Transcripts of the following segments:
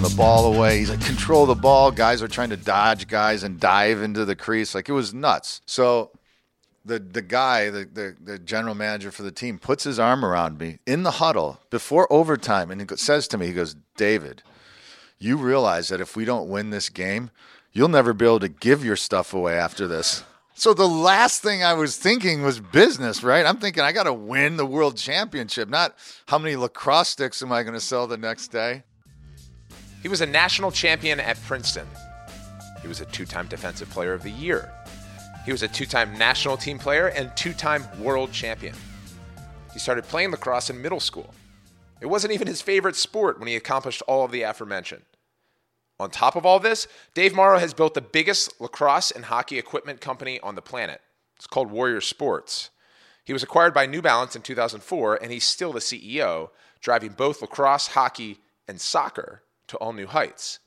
throwing the ball away. He's like, control the ball. Guys are trying to dodge guys and dive into the crease. Like it was nuts. So the the guy, the, the, the general manager for the team, puts his arm around me in the huddle before overtime and he says to me, he goes, David, you realize that if we don't win this game, you'll never be able to give your stuff away after this. So the last thing I was thinking was business, right? I'm thinking I got to win the world championship, not how many lacrosse sticks am I going to sell the next day. He was a national champion at Princeton. He was a two time Defensive Player of the Year. He was a two time national team player and two time world champion. He started playing lacrosse in middle school. It wasn't even his favorite sport when he accomplished all of the aforementioned. On top of all this, Dave Morrow has built the biggest lacrosse and hockey equipment company on the planet. It's called Warrior Sports. He was acquired by New Balance in 2004, and he's still the CEO, driving both lacrosse, hockey, and soccer to all new heights.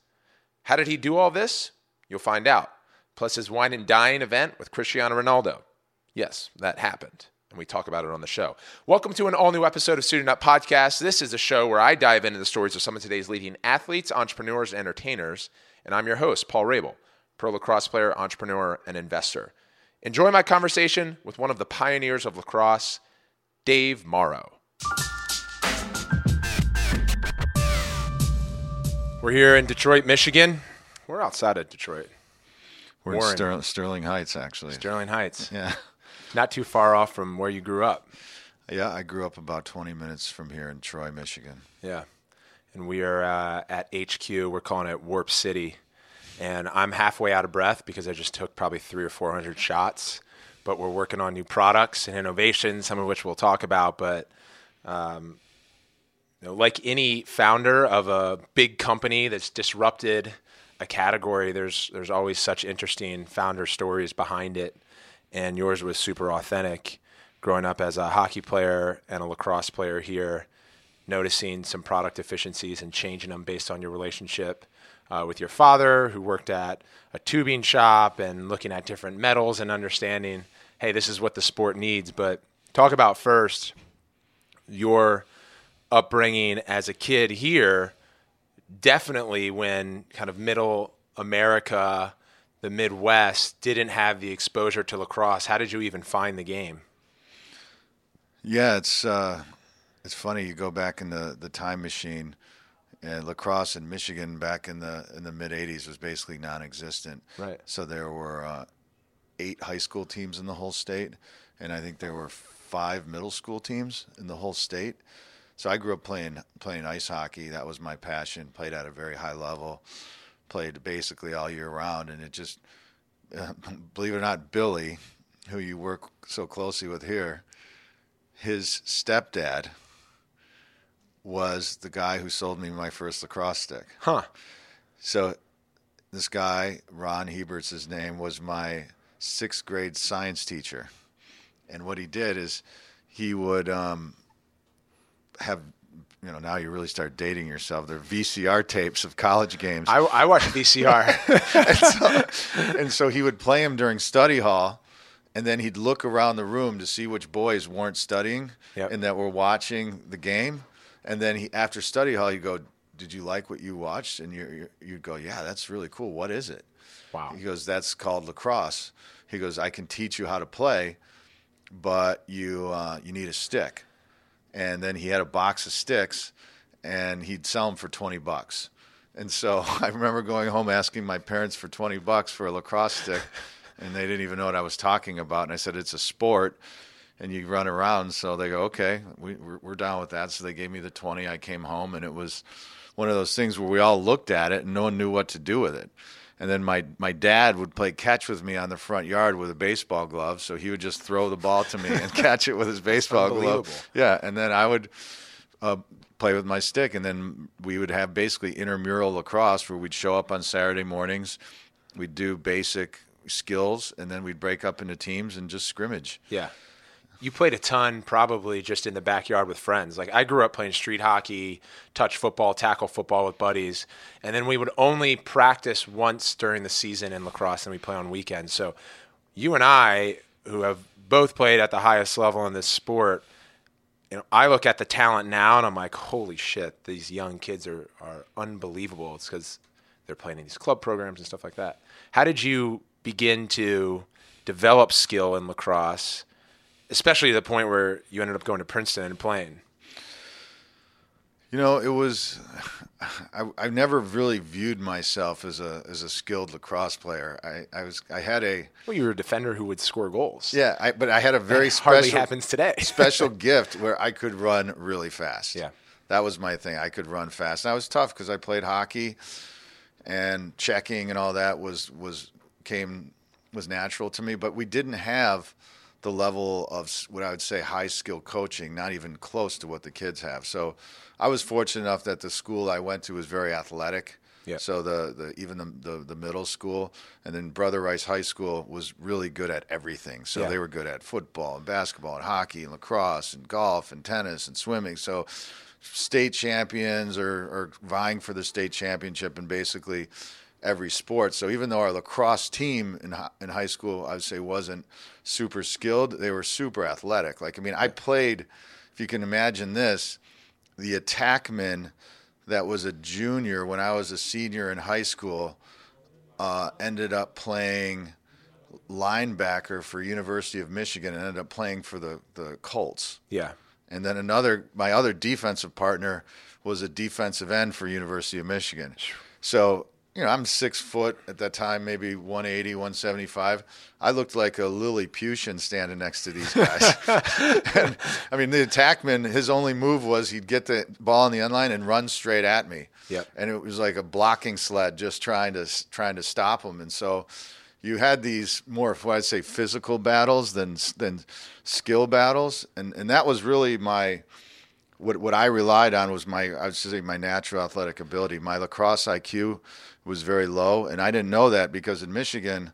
How did he do all this? You'll find out. Plus his wine and dine event with Cristiano Ronaldo. Yes, that happened and we talk about it on the show. Welcome to an all new episode of Suiting Up Podcast. This is a show where I dive into the stories of some of today's leading athletes, entrepreneurs, and entertainers. And I'm your host, Paul Rabil, pro lacrosse player, entrepreneur, and investor. Enjoy my conversation with one of the pioneers of lacrosse, Dave Morrow. We're here in Detroit, Michigan. We're outside of Detroit. We're in Ster- Sterling Heights, actually. Sterling Heights. Yeah. Not too far off from where you grew up. Yeah, I grew up about 20 minutes from here in Troy, Michigan. Yeah. And we are uh, at HQ. We're calling it Warp City. And I'm halfway out of breath because I just took probably three or 400 shots. But we're working on new products and innovations, some of which we'll talk about. But um, know, like any founder of a big company that's disrupted a category, there's there's always such interesting founder stories behind it and yours was super authentic. Growing up as a hockey player and a lacrosse player here, noticing some product efficiencies and changing them based on your relationship uh, with your father, who worked at a tubing shop, and looking at different metals and understanding, hey, this is what the sport needs. But talk about first your upbringing as a kid here. Definitely when kind of middle America the Midwest didn't have the exposure to lacrosse. How did you even find the game? Yeah, it's uh, it's funny. You go back in the, the time machine, and lacrosse in Michigan back in the in the mid '80s was basically non-existent. Right. So there were uh, eight high school teams in the whole state, and I think there were five middle school teams in the whole state. So I grew up playing playing ice hockey. That was my passion. Played at a very high level played basically all year round, and it just uh, believe it or not, Billy, who you work so closely with here, his stepdad was the guy who sold me my first lacrosse stick. Huh. So this guy, Ron Hebert's his name, was my sixth grade science teacher. And what he did is he would um, have you know, now you really start dating yourself. They're VCR tapes of college games. I, I watched VCR. and, so, and so he would play them during study hall, and then he'd look around the room to see which boys weren't studying yep. and that were watching the game. And then he, after study hall, he'd go, "Did you like what you watched?" And you you'd go, "Yeah, that's really cool. What is it?" Wow. He goes, "That's called lacrosse." He goes, "I can teach you how to play, but you uh, you need a stick." And then he had a box of sticks and he'd sell them for 20 bucks. And so I remember going home asking my parents for 20 bucks for a lacrosse stick and they didn't even know what I was talking about. And I said, it's a sport and you run around. So they go, okay, we, we're, we're down with that. So they gave me the 20. I came home and it was one of those things where we all looked at it and no one knew what to do with it. And then my, my dad would play catch with me on the front yard with a baseball glove. So he would just throw the ball to me and catch it with his baseball glove. Yeah. And then I would uh, play with my stick. And then we would have basically intramural lacrosse where we'd show up on Saturday mornings. We'd do basic skills and then we'd break up into teams and just scrimmage. Yeah you played a ton probably just in the backyard with friends. Like I grew up playing street hockey, touch football, tackle football with buddies, and then we would only practice once during the season in lacrosse and we play on weekends. So you and I who have both played at the highest level in this sport you know, I look at the talent now and I'm like, holy shit, these young kids are, are unbelievable. It's because they're playing in these club programs and stuff like that. How did you begin to develop skill in lacrosse, especially the point where you ended up going to Princeton and playing? You know, it was. I, I never really viewed myself as a as a skilled lacrosse player. I, I was I had a well, you were a defender who would score goals. Yeah, I, but I had a very That special hardly happens today. special gift where I could run really fast. Yeah. that was my thing. I could run fast. And I was tough because I played hockey, and checking and all that was was came was natural to me. But we didn't have the level of what I would say high skill coaching, not even close to what the kids have. So I was fortunate enough that the school I went to was very athletic. Yeah. So the, the even the, the the middle school and then Brother Rice High School was really good at everything. So Yeah. they were good at football and basketball and hockey and lacrosse and golf and tennis and swimming. So state champions or, or vying for the state championship and basically every sport. So even though our lacrosse team in in high school, I would say wasn't super skilled, they were super athletic. Like I mean, I played. If you can imagine this, the attackman that was a junior when I was a senior in high school uh, ended up playing linebacker for University of Michigan and ended up playing for the, the Colts. Yeah. And then another, my other defensive partner was a defensive end for University of Michigan. So, you know, I'm six foot at that time, maybe 180, 175. I looked like a Lilliputian standing next to these guys. and, I mean, the attackman, his only move was he'd get the ball on the end line and run straight at me. Yep. And it was like a blocking sled, just trying to trying to stop him. And so, you had these more, what I'd say, physical battles than than skill battles, and and that was really my what what I relied on was my I would say my natural athletic ability. My lacrosse IQ was very low, and I didn't know that because in Michigan.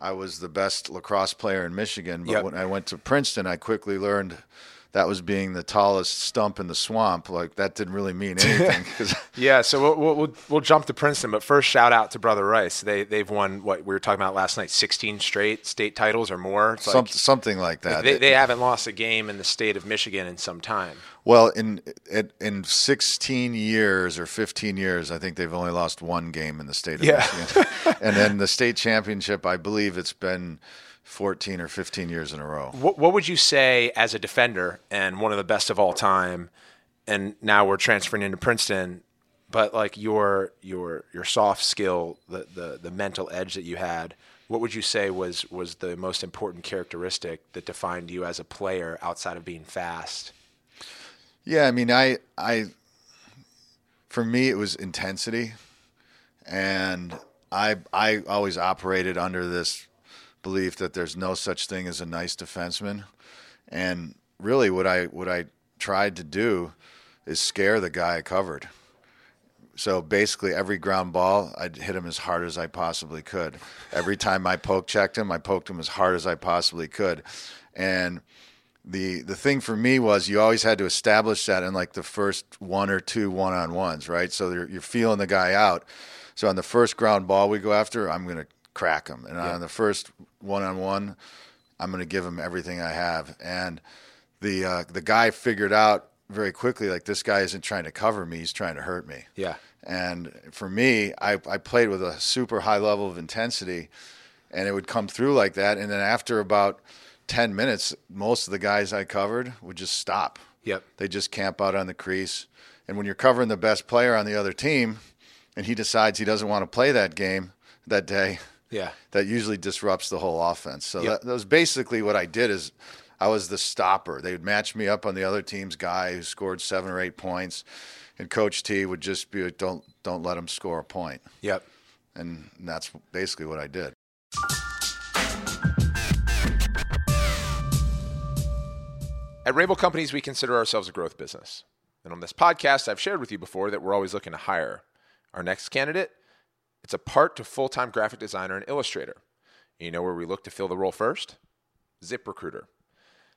I was the best lacrosse player in Michigan, but Yep. when I went to Princeton, I quickly learned that was being the tallest stump in the swamp. Like that didn't really mean anything. Yeah, so we'll, we'll, we'll, jump to Princeton, but first, shout out to Brother Rice. They they've won what we were talking about last night, 16 straight state titles or more. Some, like something like that. they, they haven't lost a game in the state of Michigan in some time. Well, in in- in 16 years or 15 years, I think they've only lost one game in the state of Yeah. Michigan. and then the state championship, I believe it's been 14 or 15 years in a row. What, what would you say as a defender and one of the best of all time? And now we're transferring into Princeton, but like your your your soft skill, the the, the mental edge that you had. What would you say was was the most important characteristic that defined you as a player outside of being fast? Yeah, I mean, I I for me it was intensity, and I I always operated under this belief that there's no such thing as a nice defenseman, and really what I what I tried to do is scare the guy I covered. So basically, every ground ball, I'd hit him as hard as I possibly could. Every time I poke checked him, I poked him as hard as I possibly could. And the the thing for me was you always had to establish that in like the first one or two one on ones, right? So you're, you're feeling the guy out. So on the first ground ball we go after, I'm going to crack him, and on the first one on one, I'm going to give him everything I have. And the uh, the guy figured out very quickly like this guy isn't trying to cover me; he's trying to hurt me. Yeah. And for me, I, I played with a super high level of intensity, and it would come through like that. And then after about 10 minutes, most of the guys I covered would just stop. Yep. They just camp out on the crease. And when you're covering the best player on the other team, and he decides he doesn't want to play that game that day, Yeah. that usually disrupts the whole offense. So Yep. that, that was basically what I did is I was the stopper. They would match me up on the other team's guy who scored seven or eight points, and Coach T would just be like, don't don't let him score a point, Yep. and that's basically what I did. At Rabil Companies, we consider ourselves a growth business. And on this podcast, I've shared with you before that we're always looking to hire. Our next candidate, it's a part to full time graphic designer and illustrator. You know where we look to fill the role first? ZipRecruiter.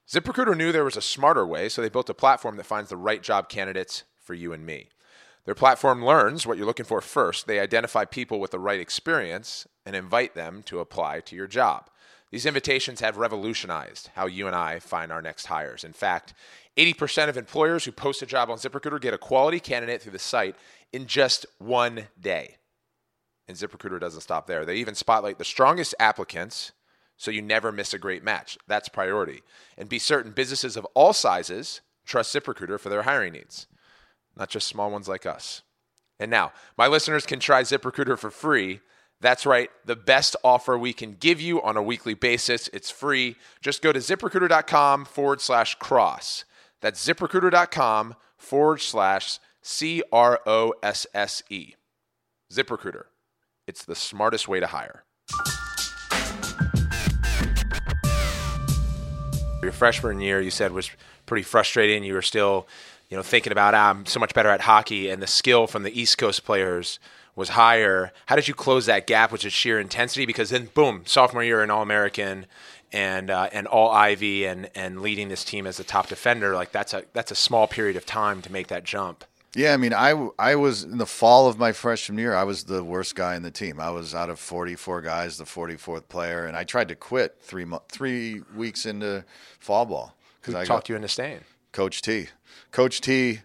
ZipRecruiter knew there was a smarter way, so they built a platform that finds the right job candidates for you and me. Their platform learns what you're looking for first. They identify people with the right experience and invite them to apply to your job. These invitations have revolutionized how you and I find our next hires. In fact, 80% of employers who post a job on ZipRecruiter get a quality candidate through the site in just one day. And ZipRecruiter doesn't stop there. They even spotlight the strongest applicants so you never miss a great match. That's priority. And be certain businesses of all sizes trust ZipRecruiter for their hiring needs, not just small ones like us. And now, my listeners can try ZipRecruiter for free that's right, the best offer we can give you on a weekly basis. It's free. Just go to ziprecruiter.com forward slash cross. That's ziprecruiter.com forward slash C R O S S E. ZipRecruiter. It's the smartest way to hire. Your freshman year, you said, was pretty frustrating. You were still, you know, thinking about, ah, I'm so much better at hockey, and the skill from the East Coast players was higher. How did you close that gap, which is sheer intensity? Because then, boom, sophomore year, an All American and uh, and All Ivy, and and leading this team as a top defender. Like that's a that's a small period of time to make that jump. Yeah, I mean, I, I was in the fall of my freshman year. I was the worst guy in the team. I was out of 44 guys, the 44th player, and I tried to quit three mo- three weeks into fall ball because I talked got, you into staying. Coach T, Coach T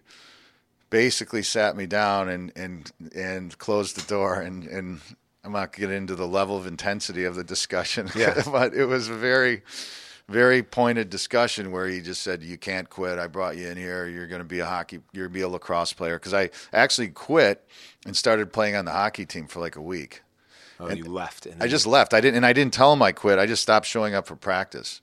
basically sat me down and and and closed the door and and I'm not going to get into the level of intensity of the discussion, yeah. but it was a very very pointed discussion where he just said you can't quit. I brought you in here. You're going to be a hockey you're going to be a lacrosse player because I actually quit and started playing on the hockey team for like a week. Oh, and you left. I just left. I didn't and I didn't tell him I quit. I just stopped showing up for practice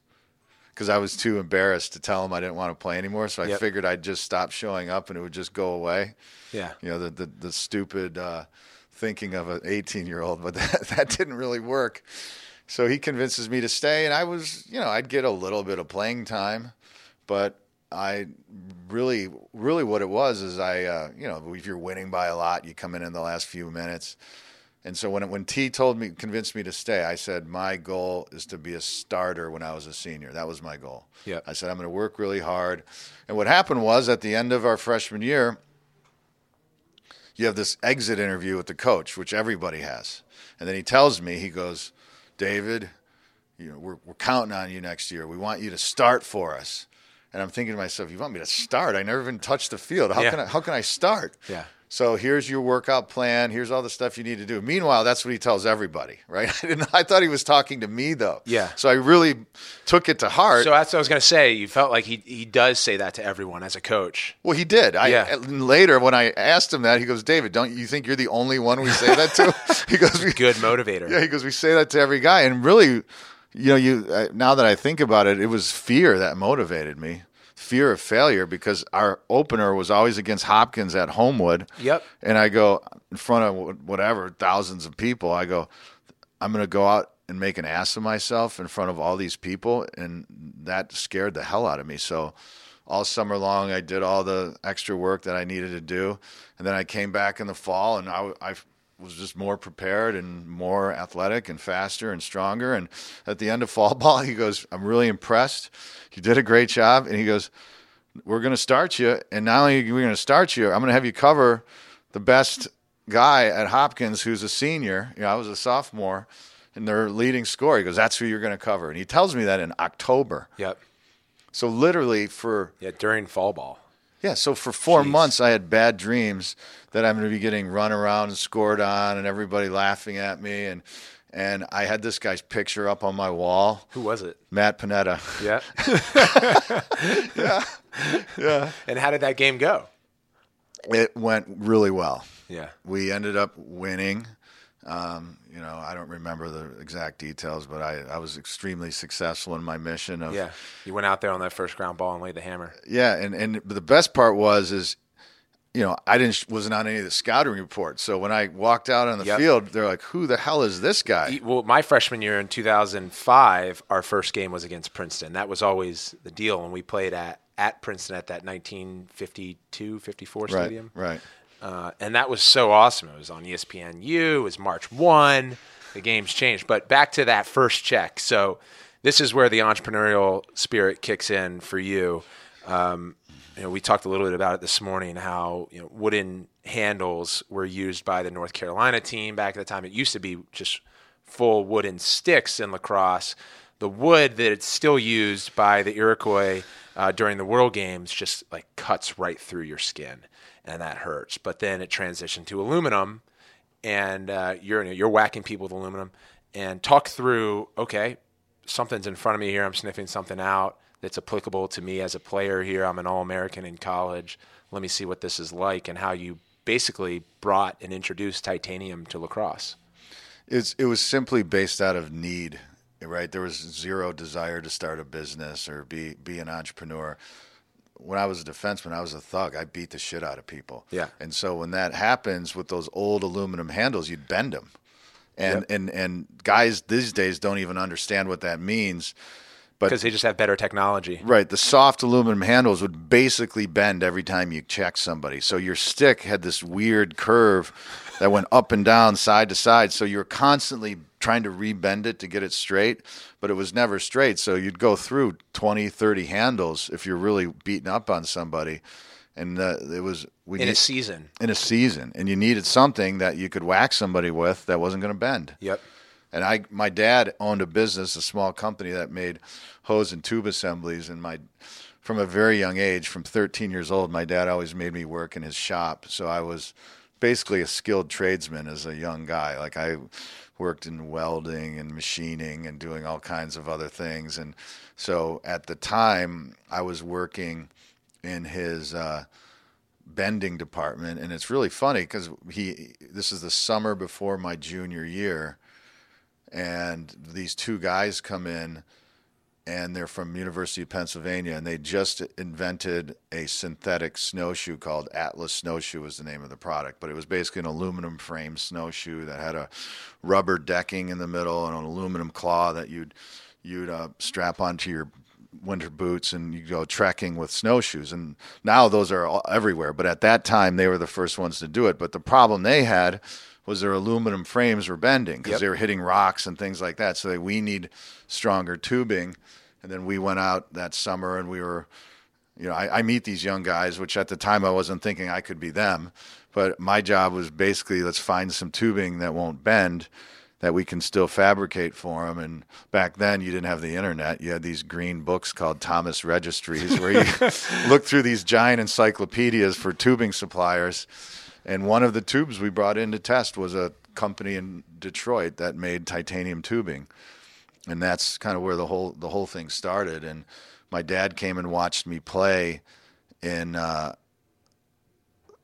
because I was too embarrassed to tell him I didn't want to play anymore. So I yep. figured I'd just stop showing up and it would just go away. Yeah. You know, the the, the stupid uh, thinking of an 18 year old, but that, that didn't really work. So he convinces me to stay, and I was, you know, I'd get a little bit of playing time, but I really, really what it was is I, uh, you know, if you're winning by a lot, you come in in the last few minutes. And so when when T told me, convinced me to stay, I said my goal is to be a starter when I was a senior. That was my goal. Yeah. I said I'm going to work really hard. And what happened was at the end of our freshman year, you have this exit interview with the coach, which everybody has. And then he tells me, he goes, David, you know, we're, we're counting on you next year. We want you to start for us. And I'm thinking to myself, you want me to start? I never even touched the field. How yeah. can I, how can I start? Yeah. So here's your workout plan. Here's all the stuff you need to do. Meanwhile, that's what he tells everybody, right? I didn't. I thought he was talking to me though. Yeah. So I really took it to heart. So that's what I was going to say. You felt like he he does say that to everyone as a coach. Well, he did. I, yeah. Later, when I asked him that, he goes, "David, don't you think you're the only one we say that to?" he goes, "Good motivator." Yeah. He goes, "We say that to every guy," and really, you know, you uh, now that I think about it, it was fear that motivated me fear of failure because our opener was always against Hopkins at Homewood. Yep. And I go in front of whatever thousands of people. I go, I'm going to go out and make an ass of myself in front of all these people, and that scared the hell out of me. So all summer long, I did all the extra work that I needed to do, and then I came back in the fall, and I, I was just more prepared and more athletic and faster and stronger. And at the end of fall ball, he goes, I'm really impressed. You did a great job. And he goes, We're going to start you. And not only are we going to start you, I'm going to have you cover the best guy at Hopkins who's a senior. You know, I was a sophomore and their leading scorer. He goes, That's who you're going to cover. And he tells me that in October. Yep. So literally for. Yeah, during fall ball. Yeah, so for four Jeez. months, I had bad dreams that I'm going to be getting run around and scored on, and everybody laughing at me, and and I had this guy's picture up on my wall. Who was it? Matt Panetta. Yeah. yeah. Yeah. And how did that game go? It went really well. Yeah. We ended up winning. Um, you know, I don't remember the exact details, but I, I was extremely successful in my mission of Yeah. You went out there on that first ground ball and laid the hammer. Yeah, and and the best part was is you know, I didn't wasn't on any of the scouting reports. So when I walked out on the yep. field, they're like, "Who the hell is this guy?" Well, my freshman year in 2005, our first game was against Princeton. That was always the deal, and we played at at Princeton at that 1952 54 stadium. Right. Right. Uh, and that was so awesome. It was on ESPNU. It was March 1. The game's changed. But back to that first check. So this is where the entrepreneurial spirit kicks in for you. Um, you know, we talked a little bit about it this morning. How you know wooden handles were used by the North Carolina team back at the time. It used to be just full wooden sticks in lacrosse. The wood that it's still used by the Iroquois uh, during the World Games just like cuts right through your skin, and that hurts. But then it transitioned to aluminum, and uh, you're you're whacking people with aluminum. And talk through, okay, something's in front of me here. I'm sniffing something out that's applicable to me as a player here. I'm an All American in college. Let me see what this is like and how you basically brought and introduced titanium to lacrosse. It's, it was simply based out of need, right? There was zero desire to start a business or be, be an entrepreneur. When I was a defenseman, I was a thug. I beat the shit out of people. Yeah. And so when that happens with those old aluminum handles, you'd bend them and Yep. and and guys these days don't even understand what that means. But Because they just have better technology. right, the soft aluminum handles would basically bend every time you check somebody. So your stick had this weird curve that went up and down, side to side. So you're constantly trying to rebend it to get it straight, but it was never straight. So you'd go through 20, 30 handles if you're really beating up on somebody. And uh, it was we In a season. in a season, and you needed something that you could whack somebody with that wasn't going to bend. Yep. And I, my dad owned a business, a small company that made hose and tube assemblies. And my, from a very young age, from 13 years old, my dad always made me work in his shop. So I was basically a skilled tradesman as a young guy. Like I worked in welding and machining and doing all kinds of other things. And so at the time, I was working in his. Uh, bending department and it's really funny because he this is the summer before my junior year and these two guys come in and they're from University of Pennsylvania and they just invented a synthetic snowshoe called Atlas snowshoe was the name of the product but it was basically an aluminum frame snowshoe that had a rubber decking in the middle and an aluminum claw that you'd you'd uh, strap onto your winter boots and you go trekking with snowshoes. And now those are everywhere but at that time they were the first ones to do it. But the problem they had was their aluminum frames were bending because Yep. they were hitting rocks and things like that so they, we need stronger tubing and then we went out that summer and we were you know I, I meet these young guys which at the time i wasn't thinking i could be them but my job was basically let's find some tubing that won't bend that we can still fabricate for them. And back then, you didn't have the internet. You had these green books called Thomas Registries, where you look through these giant encyclopedias for tubing suppliers. And one of the tubes we brought in to test was a company in Detroit that made titanium tubing, and that's kind of where the whole the whole thing started. And my dad came and watched me play in uh,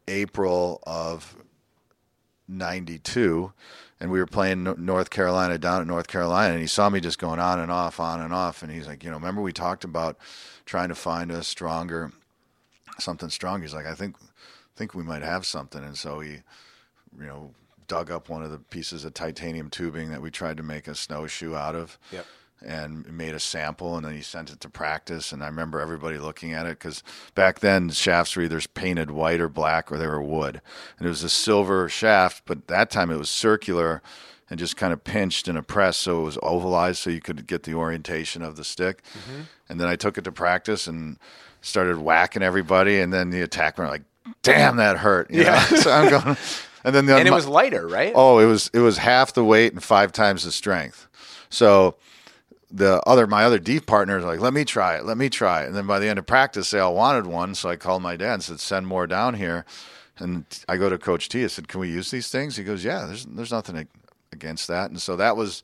April of '92 and we were playing North Carolina down at North Carolina, and he saw me just going on and off, on and off, and he's like, you know, remember we talked about trying to find a stronger, something stronger. He's like, I think, think we might have something, and so he, you know, dug up one of the pieces of titanium tubing that we tried to make a snowshoe out of. Yep. And made a sample, and then he sent it to practice. And I remember everybody looking at it because back then shafts were either painted white or black, or they were wood. And it was a silver shaft, but that time it was circular and just kind of pinched in a press, so it was ovalized, so you could get the orientation of the stick. Mm-hmm. And then I took it to practice and started whacking everybody, and then the attackmen were like, "Damn, that hurt!" you know? Yeah. so I'm going, and then the And it was lighter, right? Oh, it was it was half the weight and five times the strength. So the other my other deep partners like, let me try it, let me try it. And then by the end of practice, they all wanted one. So I called my dad and said, send more down here. And I go to Coach T. I said, can we use these things? He goes, yeah. There's there's nothing against that. And so that was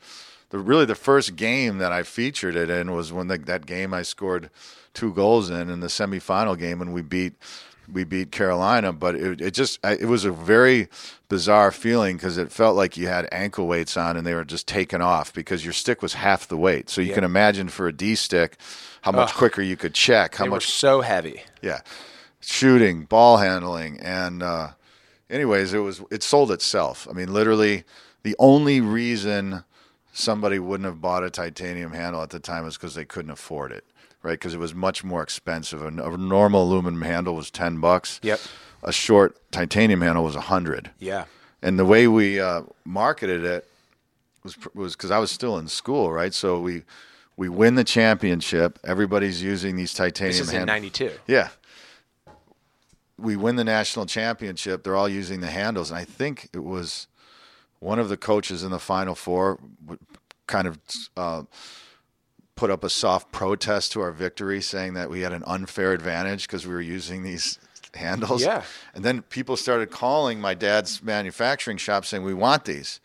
the really the first game that I featured it in was when the, that game I scored two goals in in the semifinal game and we beat we beat Carolina, but it, it just I, it was a very bizarre feeling because it felt like you had ankle weights on and they were just taken off because your stick was half the weight. So you Yeah. can imagine for a D stick how much Ugh. quicker you could check, how they were much so heavy. yeah, shooting, ball handling, and uh, anyways, it was it sold itself. I mean, literally, the only reason somebody wouldn't have bought a titanium handle at the time was because they couldn't afford it, right? Because it was much more expensive. A, a normal aluminum handle was ten bucks. Yep. A short titanium handle was a hundred. Yeah. And the way we uh, marketed it was was because I was still in school, right? So we we win the championship. Everybody's using these titanium. This is in '92. yeah. We win the national championship. They're all using the handles. And I think it was one of the coaches in the Final Four kind of uh, put up a soft protest to our victory, saying that we had an unfair advantage because we were using these handles. Yeah. And then people started calling my dad's manufacturing shop saying, We want these.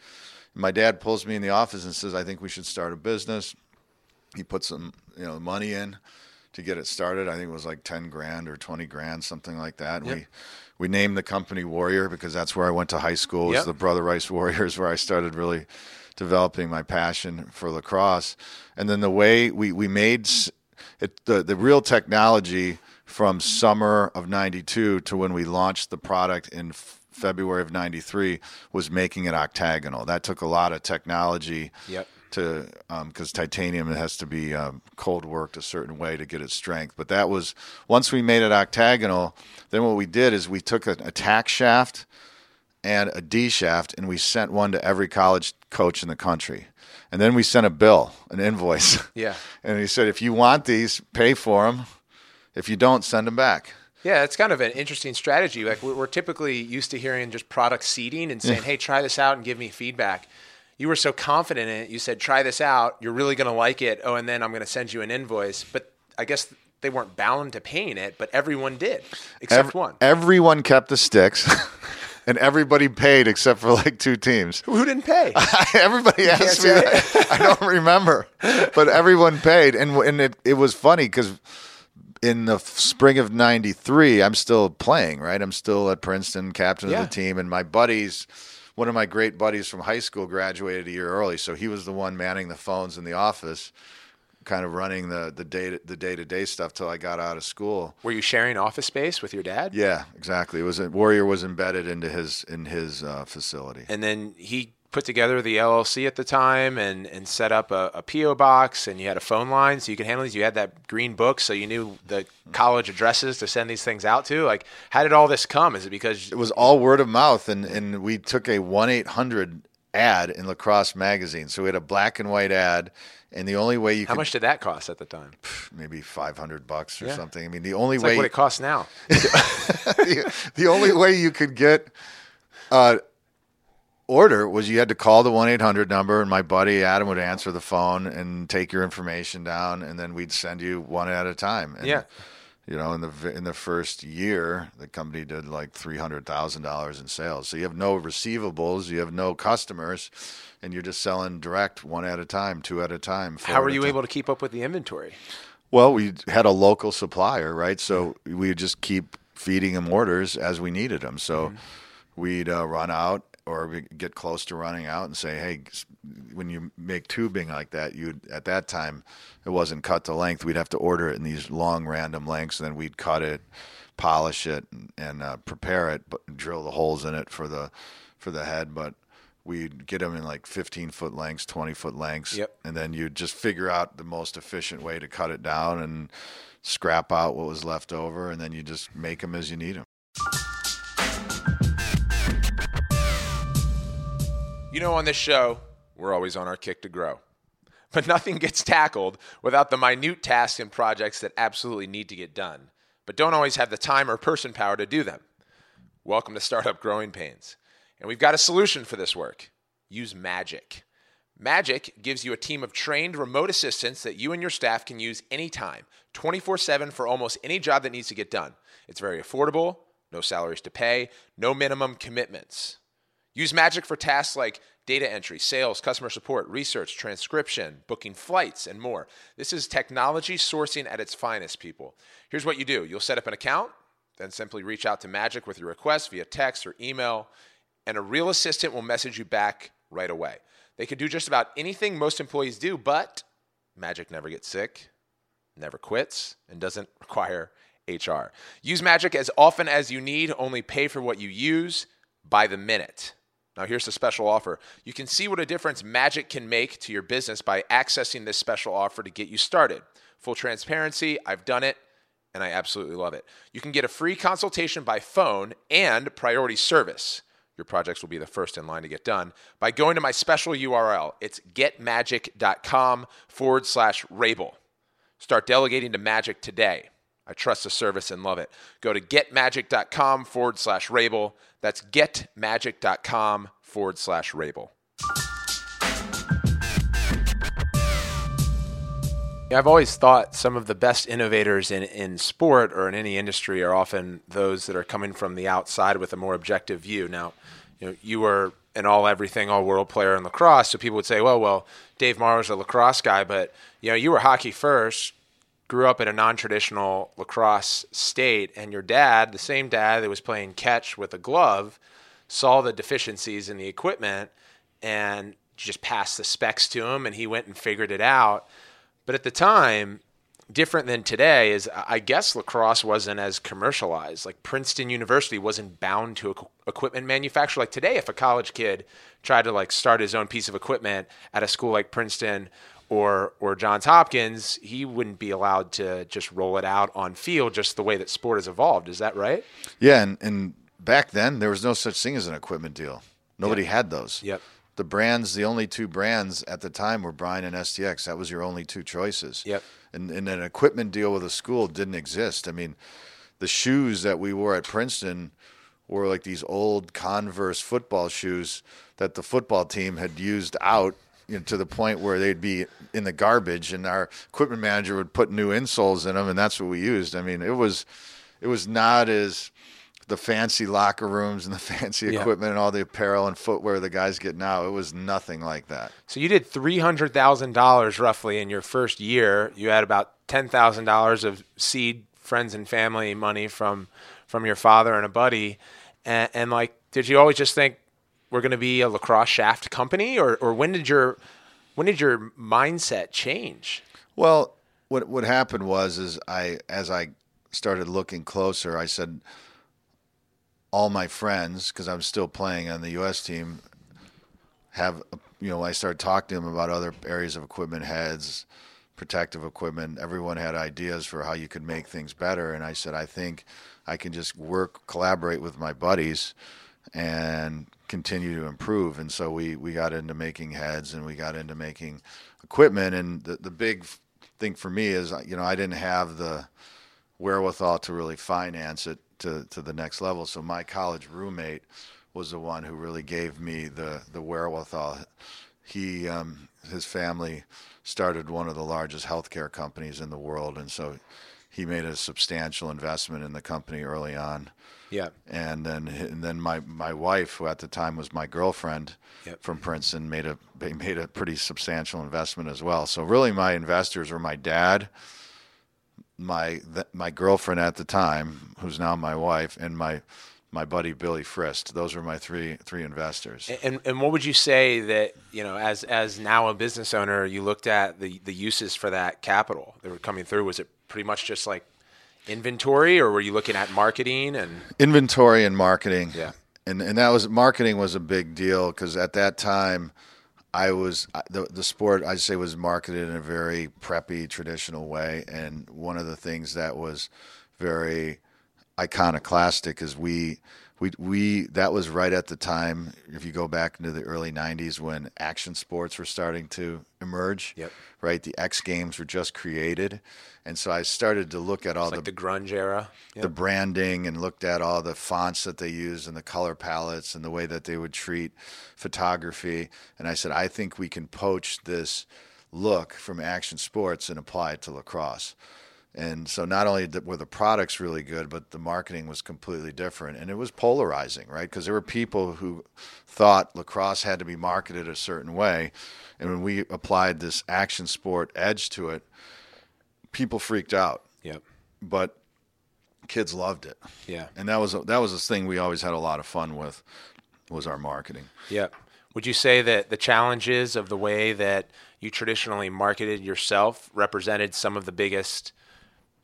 And my dad pulls me in the office and says, I think we should start a business. He put some, you know, money in to get it started. I think it was like 10 grand or 20 grand, something like that. Yep. We we named the company Warrior because that's where I went to high school. It was Yep. the Brother Rice Warriors where I started really developing my passion for lacrosse. And then the way we, we made it, the, the real technology from summer of 92 to when we launched the product in f- February of 93 was making it octagonal. That took a lot of technology Yep. to because titanium it has to be um, cold worked a certain way to get its strength. But that was once we made it octagonal. Then what we did is we took an attack shaft and a D shaft, and we sent one to every college coach in the country. And then we sent a bill, an invoice. Yeah. And he said, if you want these, pay for them. If you don't, send them back. Yeah, it's kind of an interesting strategy. Like we're typically used to hearing just product seeding and saying, "Hey, try this out and give me feedback." You were so confident in it. You said, "Try this out. You're really going to like it." Oh, and then I'm going to send you an invoice. But I guess they weren't bound to paying it, but everyone did except Ev- one. Everyone kept the sticks, and everybody paid except for like two teams. Who didn't pay? Everybody asked me that. I don't remember, but everyone paid, and and it it was funny because in the spring of '93, I'm still playing. Right, I'm still at Princeton, captain Yeah. of the team, and my buddies. One of my great buddies from high school graduated a year early, so he was the one manning the phones in the office, kind of running the the day the day to day stuff till I got out of school. Were you sharing office space with your dad? Yeah, exactly. It was a, Warrior was embedded into his in his uh, facility. and then he put together the LLC at the time and, and set up a, a PO box and you had a phone line so you could handle these. You had that green book so you knew the college addresses to send these things out to. Like, how did all this come? Is it because It was all word of mouth, and, and we took a one eight hundred ad in Lacrosse magazine. So we had a black and white ad, and the only way you could how could much did that cost at the time? maybe five hundred bucks or Yeah. something. I mean, the only It's way like what it costs now. the, the only way you could get uh, order was you had to call the 1-800 number and my buddy adam would answer the phone and take your information down and then we'd send you one at a time and, Yeah. you know in the in the first year the company did like $300000 in sales so you have no receivables you have no customers and you're just selling direct one at a time two at a time How at were you able to keep up with the inventory? Well, we had a local supplier, right? So we would just keep feeding them orders as we needed them. So we'd uh, run out or we get close to running out and say, "Hey, when you make tubing like that, you at that time it wasn't cut to length. We'd have to order it in these long random lengths, and then we'd cut it, polish it, and, and uh, prepare it, but drill the holes in it for the for the head, but." We'd get them in like 15 foot lengths, 20 foot lengths, Yep. and then you'd just figure out the most efficient way to cut it down and scrap out what was left over, and then you just make them as you need them. You know, on this show, we're always on our kick to grow. But nothing gets tackled without the minute tasks and projects that absolutely need to get done, but don't always have the time or person power to do them. Welcome to Startup Growing Pains. And we've got a solution for this work use Magic. Magic gives you a team of trained remote assistants that you and your staff can use anytime, 24 7 for almost any job that needs to get done. It's very affordable, no salaries to pay, no minimum commitments. Use Magic for tasks like data entry, sales, customer support, research, transcription, booking flights, and more. This is technology sourcing at its finest, people. Here's what you do you'll set up an account, then simply reach out to Magic with your request via text or email, and a real assistant will message you back right away. They can do just about anything most employees do, but Magic never gets sick, never quits, and doesn't require HR. Use Magic as often as you need, only pay for what you use by the minute. Now, here's the special offer. You can see what a difference Magic can make to your business by accessing this special offer to get you started. Full transparency, I've done it and I absolutely love it. You can get a free consultation by phone and priority service. Your projects will be the first in line to get done by going to my special URL. It's getmagic.com forward slash Rabil. Start delegating to Magic today. I trust the service and love it. Go to getmagic.com forward slash Rabil. That's getmagic.com forward slash Rabil. I've always thought some of the best innovators in, in sport or in any industry are often those that are coming from the outside with a more objective view. Now, you know, you were an all everything, all world player in lacrosse, so people would say, well, well, Dave Morrow's a lacrosse guy, but you know, you were hockey first, grew up in a non-traditional lacrosse state, and your dad, the same dad that was playing catch with a glove, saw the deficiencies in the equipment and just passed the specs to him, and he went and figured it out. But at the time, different than today is I guess lacrosse wasn't as commercialized. Like Princeton University wasn't bound to a equipment manufacturer. Like today, if a college kid tried to like start his own piece of equipment at a school like Princeton or or Johns Hopkins, he wouldn't be allowed to just roll it out on field just the way that sport has evolved. Is that right? Yeah, and, and back then there was no such thing as an equipment deal. Nobody had those. Yep. The brands, the only two brands at the time were Brine and STX. That was your only two choices. Yep. And, and an equipment deal with a school didn't exist. I mean, the shoes that we wore at Princeton were like these old Converse football shoes that the football team had used out you know, to the point where they'd be in the garbage, and our equipment manager would put new insoles in them, and that's what we used. I mean, it was it was not as the fancy locker rooms and the fancy Yeah. equipment and all the apparel and footwear the guys get now. It was nothing like that. So you did three hundred thousand dollars roughly in your first year. You had about ten thousand dollars of seed friends and family money from from your father and a buddy, and, and like, did you always just think we're going to be a lacrosse shaft company, or or when did your when did your mindset change? Well, what what happened was is I as I started looking closer, I said all my friends because I'm still playing on the U.S. team have you know I started talking to them about other areas of equipment heads, protective equipment. Everyone had ideas for how you could make things better, and I said I think I can just work collaborate with my buddies and continue to improve. And so we we got into making heads and we got into making equipment. And the the big thing for me is you know I didn't have the wherewithal to really finance it to, to the next level. So my college roommate was the one who really gave me the, the wherewithal. He, um, his family started one of the largest healthcare companies in the world. And so he made a substantial investment in the company early on. Yeah, And then, and then my, my wife, who at the time was my girlfriend Yep. from Princeton, made a made a pretty substantial investment as well. So really, my investors were my dad, my th- my girlfriend at the time, who's now my wife, and my my buddy Billy Frist. Those were my three three investors. and and what would you say that you know as as now a business owner you looked at the the uses for that capital that were coming through? Was it pretty much just like inventory, or were you looking at marketing and Inventory and marketing. Yeah. and and that was marketing was a big deal because at that time. I was the the sport I'd say was marketed in a very preppy traditional way, and one of the things that was very iconoclastic is we we we that was right at the time if you go back into the early 90s when action sports were starting to emerge Yep. right the X games were just created and so I started to look at all like the the grunge era? the branding and looked at all the fonts that they used and the color palettes and the way that they would treat photography. And I said, I think we can poach this look from action sports and apply it to lacrosse. And so not only were the products really good, but the marketing was completely different. And it was polarizing, right? Because there were people who thought lacrosse had to be marketed a certain way. And when we applied this action sport edge to it, people freaked out. Yep. But kids loved it Yeah. and that was that was a thing we always had a lot of fun with was our marketing Yep. Would you say that the challenges of the way that you traditionally marketed yourself represented some of the biggest,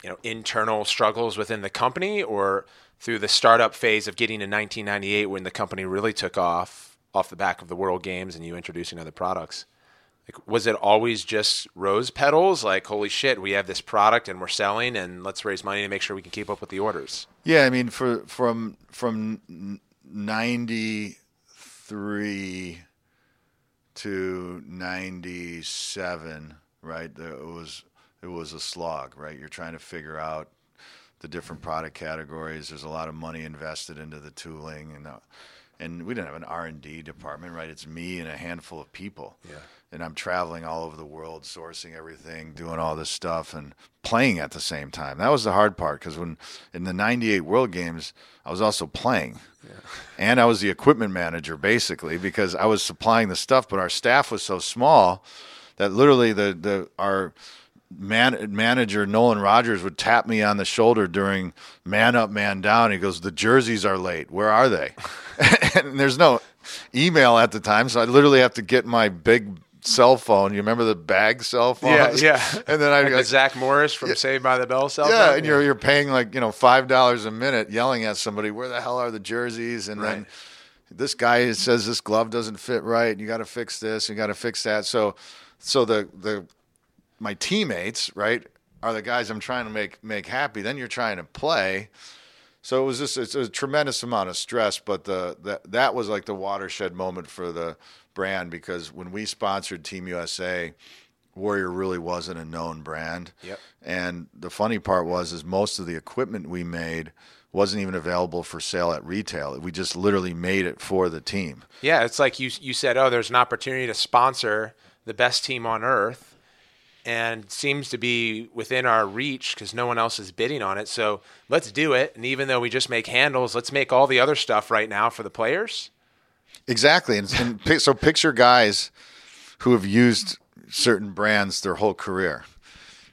you know, internal struggles within the company, or through the startup phase of getting to 1998 when the company really took off off the back of the World Games and you introducing other products? Like, was it always just rose petals? Like, holy shit, we have this product and we're selling, and let's raise money to make sure we can keep up with the orders. yeah i mean for from from 93 to 97 right there it was it was a slog right you're trying to figure out the different product categories there's a lot of money invested into the tooling and uh, and we didn't have an R and D department, right? It's me and a handful of people. Yeah. And I'm traveling all over the world, sourcing everything, doing all this stuff, and playing at the same time. That was the hard part because when in the '98 World Games, I was also playing, yeah. and I was the equipment manager basically because I was supplying the stuff, but our staff was so small that literally the the our man, manager Nolan Rogers would tap me on the shoulder during man up, man down. He goes, "The jerseys are late. Where are they?" and there's no email at the time, so I literally have to get my big cell phone. You remember the bag cell phone? Yeah, yeah. And then I Like like, Zach Morris from Saved by the Bell cell phone? yeah, phone? and you're you're paying like you know five dollars a minute, yelling at somebody, "Where the hell are the jerseys?" And then this guy says this glove doesn't fit right. You got to fix this. You got to fix that. So, so the the my teammates, right, are the guys I'm trying to make make happy. Then you're trying to play. So it was just it's a tremendous amount of stress, but the that that was like the watershed moment for the brand because when we sponsored Team USA, Warrior really wasn't a known brand. Yep. And the funny part was is most of the equipment we made wasn't even available for sale at retail. We just literally made it for the team. Yeah, it's like you you said, oh, there's an opportunity to sponsor the best team on earth, and seems to be within our reach because no one else is bidding on it. So let's do it. And even though we just make handles, let's make all the other stuff right now for the players. Exactly. And, and so picture guys who have used certain brands their whole career,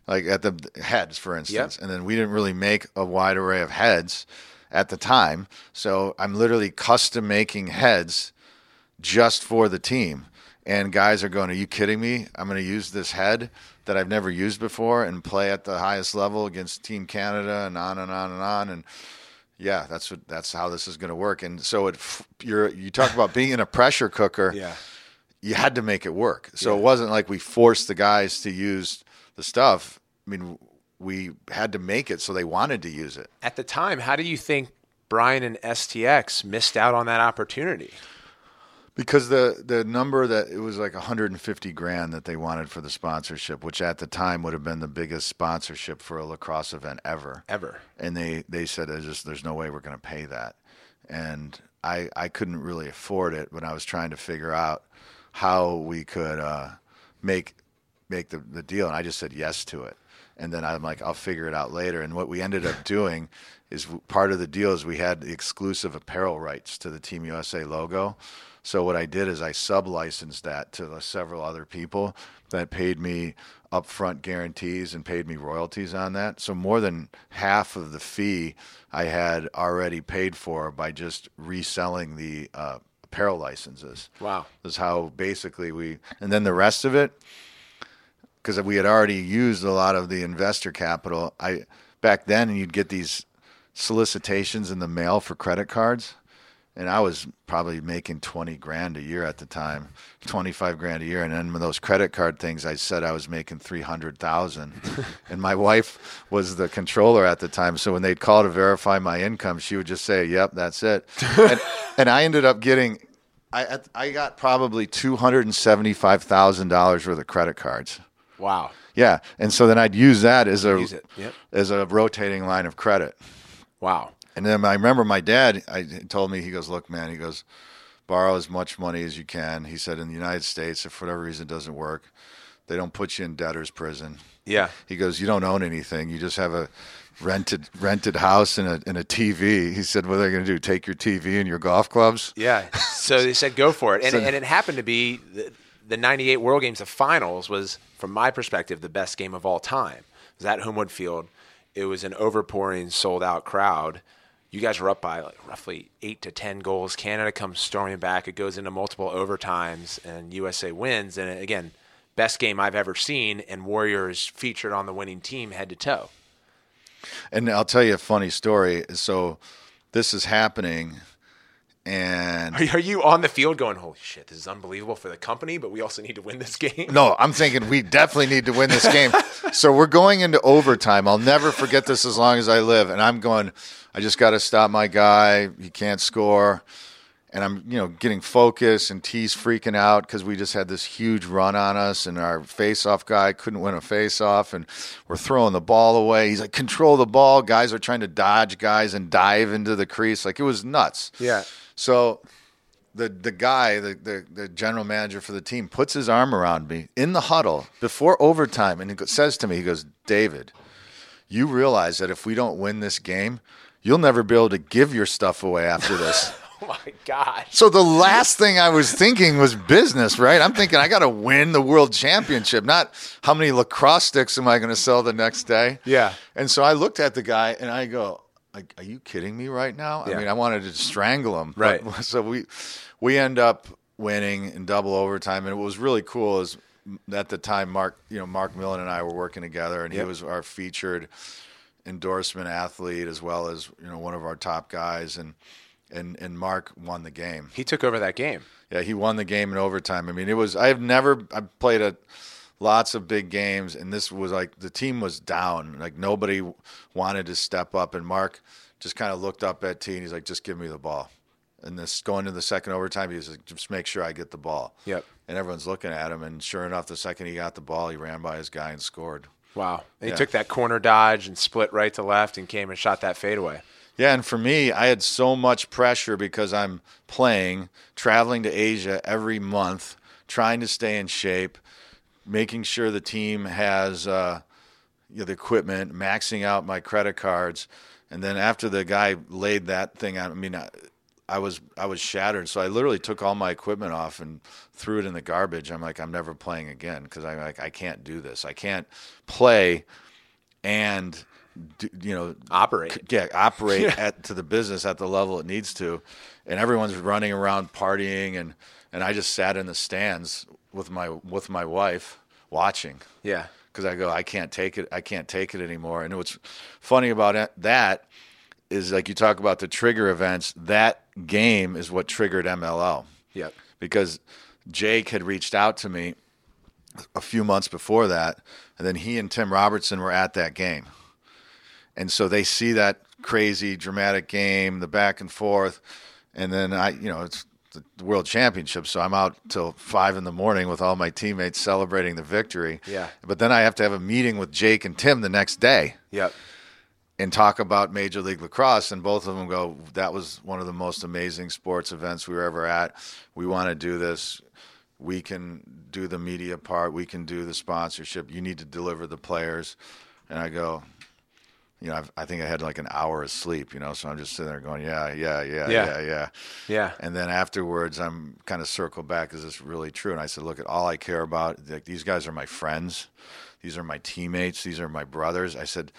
like at the heads, for instance. Yep. And then we didn't really make a wide array of heads at the time. So I'm literally custom making heads just for the team. And guys are going, Are you kidding me? I'm going to use this head that I've never used before and play at the highest level against Team Canada and on and on and on. And yeah, that's what that's how this is going to work. And so it you're you talk about being in a pressure cooker. Yeah, you had to make it work. So Yeah. it wasn't like we forced the guys to use the stuff. I mean, we had to make it so they wanted to use it. At the time, how do you think Brine and STX missed out on that opportunity? Because the the number that it was like 150 grand that they wanted for the sponsorship, which at the time would have been the biggest sponsorship for a lacrosse event ever. Ever. and they they said there's just there's no way we're going to pay that. And i i couldn't really afford it when i was trying to figure out how we could uh make make the, the deal. And i just said yes to it. And then i'm like i'll figure it out later. And what we ended up doing is part of the deal is we had the exclusive apparel rights to the team usa logo so what i did is i sub licensed that to the several other people that paid me upfront guarantees and paid me royalties on that. So more than half of the fee I had already paid for by just reselling the uh, apparel licenses. Wow. Is how basically we, and then the rest of it, because we had already used a lot of the investor capital. I back then you'd get these solicitations in the mail for credit cards and I was probably making 20 grand a year at the time, 25 grand a year. And then with those credit card things, I said I was making 300,000. and my wife was the controller at the time. So when they'd call to verify my income, she would just say, yep, that's it. and, and I ended up getting, I, I got probably $275,000 worth of credit cards. Wow. Yeah. And so then I'd use that as a, Use it. Yep. as a rotating line of credit. Wow. And then I remember my dad. I told me he goes, "Look, man," he goes, "Borrow as much money as you can." He said, "In the United States, if for whatever reason it doesn't work, they don't put you in debtor's prison." Yeah. He goes, "You don't own anything. You just have a rented rented house and a and a TV." He said, "What are they going to do? Take your TV and your golf clubs?" Yeah. So they said go for it. And, So- and it happened to be the, the 98 World Games, the finals was, from my perspective, the best game of all time. It was at Homewood Field. It was an overpouring, sold out crowd. You guys were up by like roughly eight to 10 goals. Canada comes storming back. It goes into multiple overtimes, and USA wins. And again, best game I've ever seen. And Warriors featured on the winning team head to toe. And I'll tell you a funny story. So this is happening, and Are, are you on the field going, holy shit, this is unbelievable for the company, but we also need to win this game? No, I'm thinking we definitely need to win this game. so we're going into overtime. I'll never forget this as long as I live. And I'm going, I just got to stop my guy. He can't score. And I'm, you know, getting focused and T's freaking out because we just had this huge run on us and our face-off guy couldn't win a face-off and we're throwing the ball away. He's like, control the ball. Guys are trying to dodge guys and dive into the crease. Like it was nuts. Yeah. So the the guy, the, the the general manager for the team, puts his arm around me in the huddle before overtime, and he says to me, he goes, "David, you realize that if we don't win this game, you'll never be able to give your stuff away after this." Oh my gosh. So the last thing I was thinking was business, right? I'm thinking I got to win the world championship, not how many lacrosse sticks am I going to sell the next day. Yeah. And so I looked at the guy and I go, like, "Are you kidding me right now?" Yeah. I mean, I wanted to strangle him. Right. But- so we we end up winning in double overtime, and what was really cool is at the time Mark, you know, Mark Millon and I were working together, and Yep. he was our featured endorsement athlete as well as you know one of our top guys, and and and Mark won the game. He took over that game. Yeah, he won the game in overtime. I mean, it was I've never I played a lots of big games, and this was like the team was down. Like nobody wanted to step up, and Mark just kind of looked up at T and he's like, "Just give me the ball." And this going to the second overtime, he was like, "Just make sure I get the ball." Yep. And everyone's looking at him, and sure enough, the second he got the ball, he ran by his guy and scored. Wow. And he Yeah. took that corner dodge and split right to left and came and shot that fadeaway. Yeah, and for me, I had so much pressure because I'm playing, traveling to Asia every month, trying to stay in shape, making sure the team has uh, you know, the equipment, maxing out my credit cards, and then after the guy laid that thing out, I mean, I, I was I was shattered. So I literally took all my equipment off and threw it in the garbage. I'm like, I'm never playing again because I'm like, I can't do this. I can't play and do, you know Operate. yeah, operate at to the business at the level it needs to, and everyone's running around partying, and and I just sat in the stands with my with my wife watching Yeah. because I go I can't take it I can't take it anymore. And what's funny about it, that is like you talk about the trigger events. That game is what triggered MLL Yep. because Jake had reached out to me a few months before that, and then he and Tim Robertson were at that game, and so they see that crazy dramatic game, the back and forth, and then I, you know, it's the World Championship, so I'm out till five in the morning with all my teammates celebrating the victory. Yeah. but then I have to have a meeting with Jake and Tim the next day Yep. and talk about Major League Lacrosse, and both of them go, "That was one of the most amazing sports events we were ever at. We want to do this. We can do the media part. We can do the sponsorship. You need to deliver the players." And I go, you know, I've, I think I had like an hour of sleep, you know, so I'm just sitting there going, "Yeah, yeah, yeah, Yeah. yeah, yeah." Yeah. And then afterwards, I'm kind of circled back. Is this really true? And I said, look, at all I care about, like these guys are my friends, these are my teammates, these are my brothers. I said,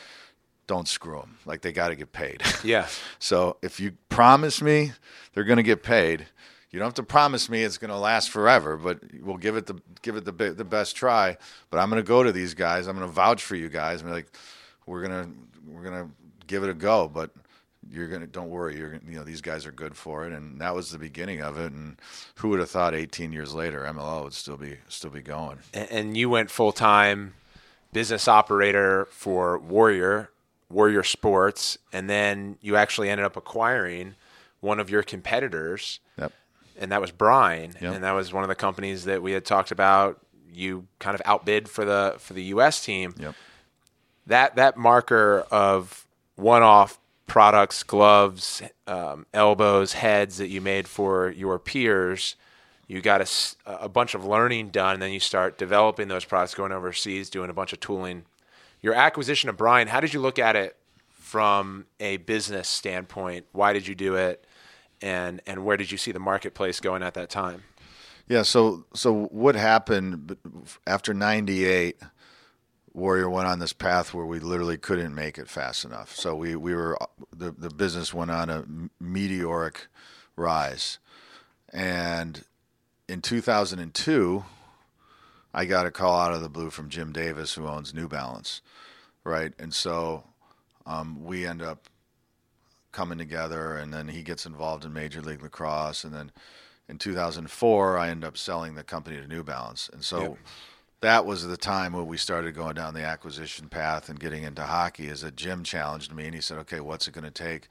don't screw them. Like they got to get paid. Yeah. so if you promise me they're going to get paid, you don't have to promise me it's going to last forever, but we'll give it the give it the the best try. But I'm going to go to these guys. I'm going to vouch for you guys. I'm like, we're gonna we're gonna give it a go, but you're gonna don't worry. You're gonna, you know these guys are good for it, and that was the beginning of it. And who would have thought 18 years later MLL would still be still be going? and, and you went full time business operator for Warrior, Warrior Sports, and then you actually ended up acquiring one of your competitors, Yep. and that was Brine, Yep. and that was one of the companies that we had talked about. You kind of outbid for the for the U.S. team. Yep. That that marker of one-off products, gloves, um, elbows, heads that you made for your peers. You got a bunch of learning done, and then you start developing those products, going overseas, doing a bunch of tooling. Your acquisition of Brine, how did you look at it from a business standpoint? Why did you do it, and and where did you see the marketplace going at that time? Yeah. So so what happened after '98? Warrior went on this path where we literally couldn't make it fast enough. So we we were the the business went on a meteoric rise, and in 2002, I got a call out of the blue from Jim Davis, who owns New Balance, right? And so um, we end up coming together, and then he gets involved in Major League Lacrosse, and then in 2004, I end up selling the company to New Balance, and so. Yep. That was the time when we started going down the acquisition path and getting into hockey. Is that Jim challenged me and he said, "Okay, what's it going to take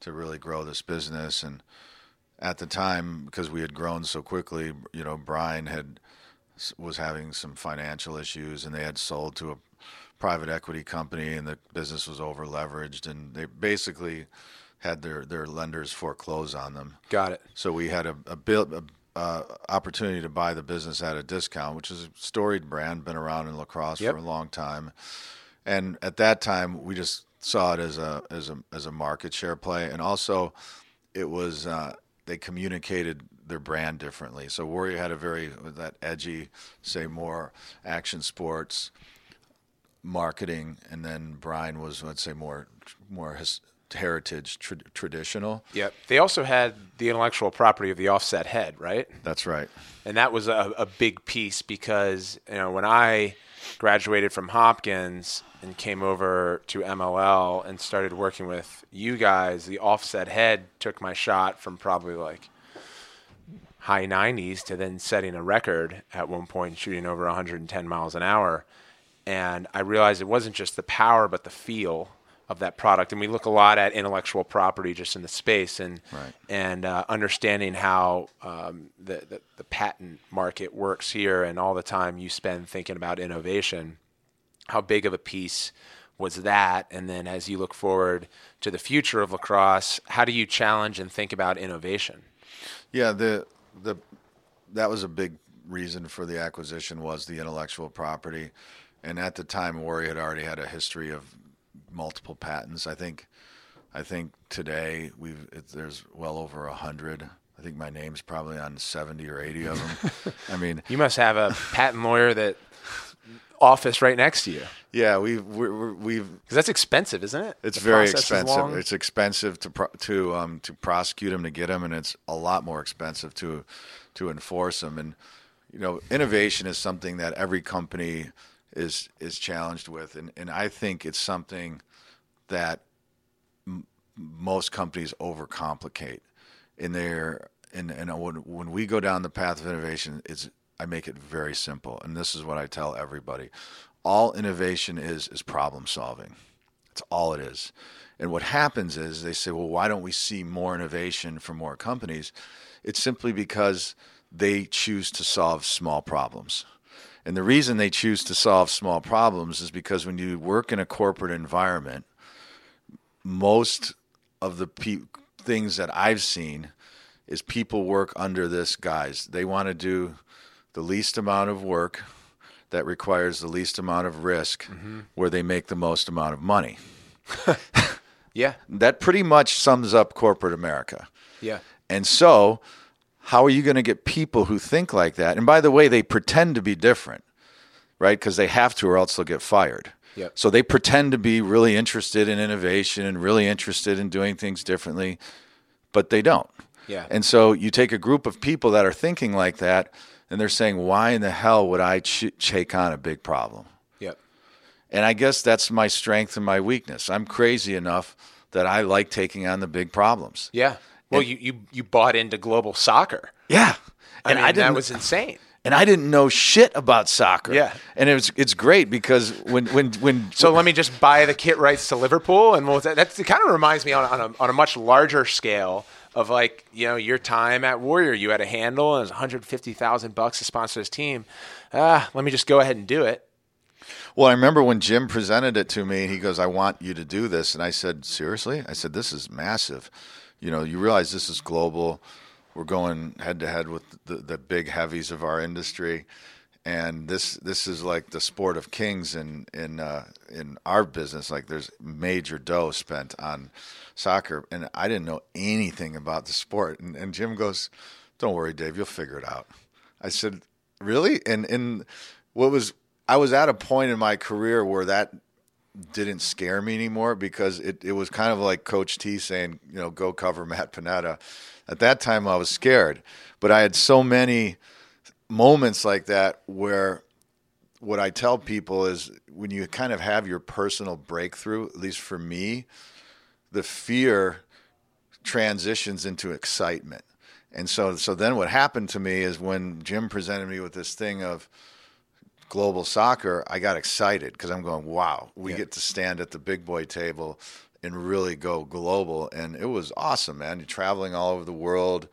to really grow this business?" And at the time, because we had grown so quickly, you know, Brine had was having some financial issues, and they had sold to a private equity company, and the business was over leveraged, and they basically had their their lenders foreclose on them. Got it. So we had a, a bill. A, uh, opportunity to buy the business at a discount, which is a storied brand, been around in lacrosse Yep. for a long time, and at that time we just saw it as a as a as a market share play, and also it was uh, they communicated their brand differently. So Warrior had a very that edgy, say more action sports marketing, and then Brine was let's say more more his, heritage tra- traditional. Yep. They also had the intellectual property of the offset head, right? That's right. and that was a, a big piece because you know when I graduated from Hopkins and came over to MLL and started working with you guys, the offset head took my shot from probably like high 90s to then setting a record at one point shooting over 110 miles an hour and I realized it wasn't just the power but the feel of that product. And we look a lot at intellectual property just in the space and Right. and uh, understanding how um, the, the the patent market works here and all the time you spend thinking about innovation how big of a piece was that? And then as you look forward to the future of lacrosse how do you challenge and think about innovation? Yeah, the the that was a big reason for the acquisition was the intellectual property, and at the time, Warrior had already had a history of multiple patents. I think, I think today we've it, there's well over a hundred. I think my name's probably on seventy or eighty of them. I mean, you must have a patent lawyer that office right next to you yeah, we've we're, we've because that's expensive isn't it It's The very expensive. It's expensive to pro- to um to prosecute them to get them, and it's a lot more expensive to to enforce them. And you know, innovation is something that every company is is challenged with, and and I think it's something that m- most companies overcomplicate in their and and when when we go down the path of innovation, it's I make it very simple, and this is what I tell everybody: all innovation is is problem solving. That's all it is. And what happens is they say, well, why don't we see more innovation from more companies? It's simply because they choose to solve small problems. And the reason they choose to solve small problems is because when you work in a corporate environment, most of the pe- things that I've seen is people work under this guise. They want to do the least amount of work that requires the least amount of risk mm-hmm. where they make the most amount of money. yeah That pretty much sums up corporate America. yeah And so, how are you going to get people who think like that? And by the way, they pretend to be different, right? Because they have to, or else they'll get fired. Yep. So they pretend to be really interested in innovation and really interested in doing things differently, but they don't. Yeah. And so you take a group of people that are thinking like that, and they're saying, "Why in the hell would I ch- take on a big problem?" yep And I guess that's my strength and my weakness. I'm crazy enough that I like taking on the big problems. yeah well you, you you bought into global soccer Yeah. I And mean, I didn't that was insane and I didn't know shit about soccer. Yeah. And it was it's great because when when when So let me just buy the kit rights to Liverpool, and we'll, that that's, it kind of reminds me on, on, a, on a much larger scale of like you know your time at Warrior. You had a handle and it was 150,000 bucks to sponsor this team. Ah, let me just go ahead and do it. Well, I remember when Jim presented it to me, he goes, "I want you to do this," and I said, "Seriously?" I said, "This is massive. You know, you realize this is global. We're going head to head with the, the big heavies of our industry, and this this is like the sport of kings in in uh, in our business. Like, there's major dough spent on soccer, and I didn't know anything about the sport. And, and Jim goes, "Don't worry, Dave. You'll figure it out." I said, "Really?" And and what was I was at a point in my career where that didn't scare me anymore because it, it was kind of like Coach T saying, you know, go cover Matt Panetta. At that time, I was scared, but I had so many moments like that where what I tell people is when you kind of have your personal breakthrough, at least for me, the fear transitions into excitement. And so, so then what happened to me is when Jim presented me with this thing of global soccer, I got excited because I'm going, wow, we Yeah. get to stand at the big boy table and really go global. And it was awesome, man. You're traveling all over the world,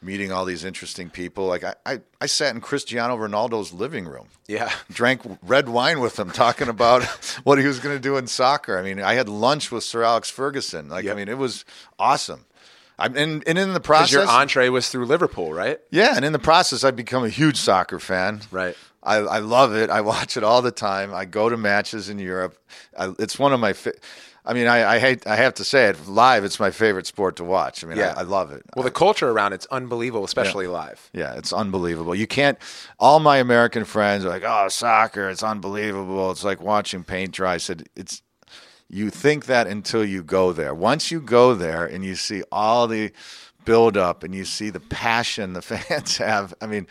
meeting all these interesting people. Like I, I, I sat in Cristiano Ronaldo's living room, Yeah. drank red wine with him, talking about what he was going to do in soccer. I mean, I had lunch with Sir Alex Ferguson. Like, Yep. I mean, it was awesome. I'm and, and in the process, your entree was through Liverpool, right? yeah, and in the process, I've become a huge soccer fan. Right. I, I love it. I watch it all the time. I go to matches in Europe. I, it's one of my. Fa- I mean, I, I hate. I have to say it live. It's my favorite sport to watch. I mean, Yeah. I, I love it. Well, the culture around it's unbelievable, especially live. Yeah, it's unbelievable. You can't. All my American friends are like, "Oh, soccer, it's unbelievable. It's like watching paint dry." I said, "It's." You think that until you go there. Once you go there and you see all the build up and you see the passion the fans have, I mean,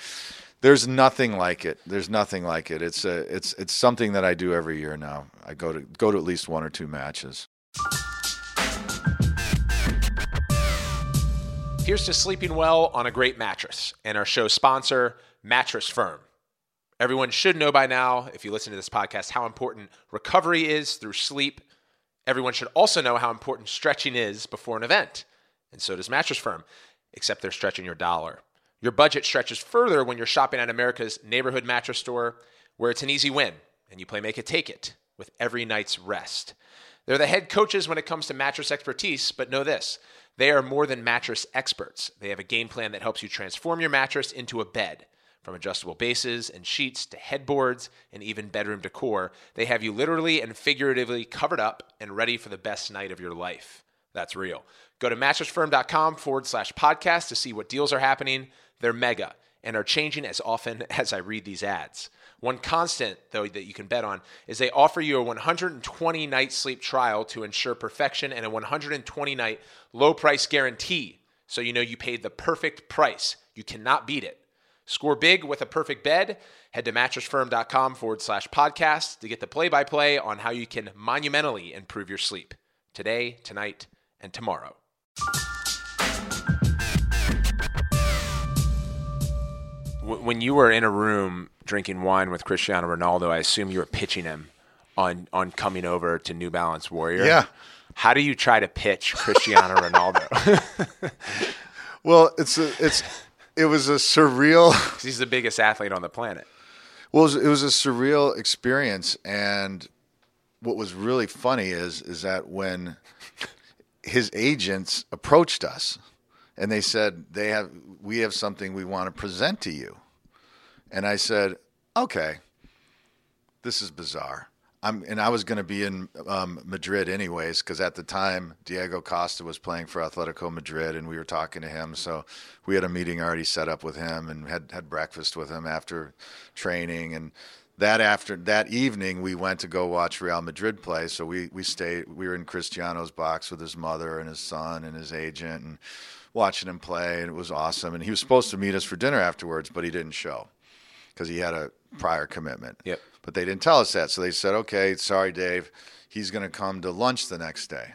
there's nothing like it. There's nothing like it. It's a, it's, it's something that I do every year now. I go to go to at least one or two matches. Here's to sleeping well on a great mattress and our show sponsor, Mattress Firm. Everyone should know by now, if you listen to this podcast, how important recovery is through sleep. Everyone should also know how important stretching is before an event. And so does Mattress Firm, except they're stretching your dollar. Your budget stretches further when you're shopping at America's neighborhood mattress store, where it's an easy win and you play make it take it with every night's rest. They're the head coaches when it comes to mattress expertise, but know this they are more than mattress experts. They have a game plan that helps you transform your mattress into a bed. From adjustable bases and sheets to headboards and even bedroom decor, they have you literally and figuratively covered up and ready for the best night of your life. That's real. Go to mattressfirm.com forward slash podcast to see what deals are happening. They're mega and are changing as often as I read these ads. One constant, though, that you can bet on is they offer you a 120 night sleep trial to ensure perfection and a 120 night low price guarantee. So you know you paid the perfect price. You cannot beat it. Score big with a perfect bed. Head to mattressfirm.com forward slash podcast to get the play by play on how you can monumentally improve your sleep today, tonight, and tomorrow. Wh- When you were in a room drinking wine with Cristiano Ronaldo, I assume you were pitching him on, on coming over to New Balance Warrior. Yeah. How do you try to pitch Cristiano Ronaldo? Well, it's a, it's it was a surreal. he's the biggest athlete on the planet. Well, it was, it was a surreal experience, and what was really funny is is that when his agents approached us, and they said they have we have something we want to present to you, and I said, okay, this is bizarre. I'm, and I was going to be in um, Madrid anyways, because at the time Diego Costa was playing for Atletico Madrid, and we were talking to him. So we had a meeting already set up with him, and had had breakfast with him after training. And that after that evening, we went to go watch Real Madrid play. So we we stayed. We were in Cristiano's box with his mother and his son and his agent, and watching him play, and it was awesome. And he was supposed to meet us for dinner afterwards, but he didn't show because he had a prior commitment. Yep. But they didn't tell us that. So they said, okay, sorry, Dave. He's going to come to lunch the next day.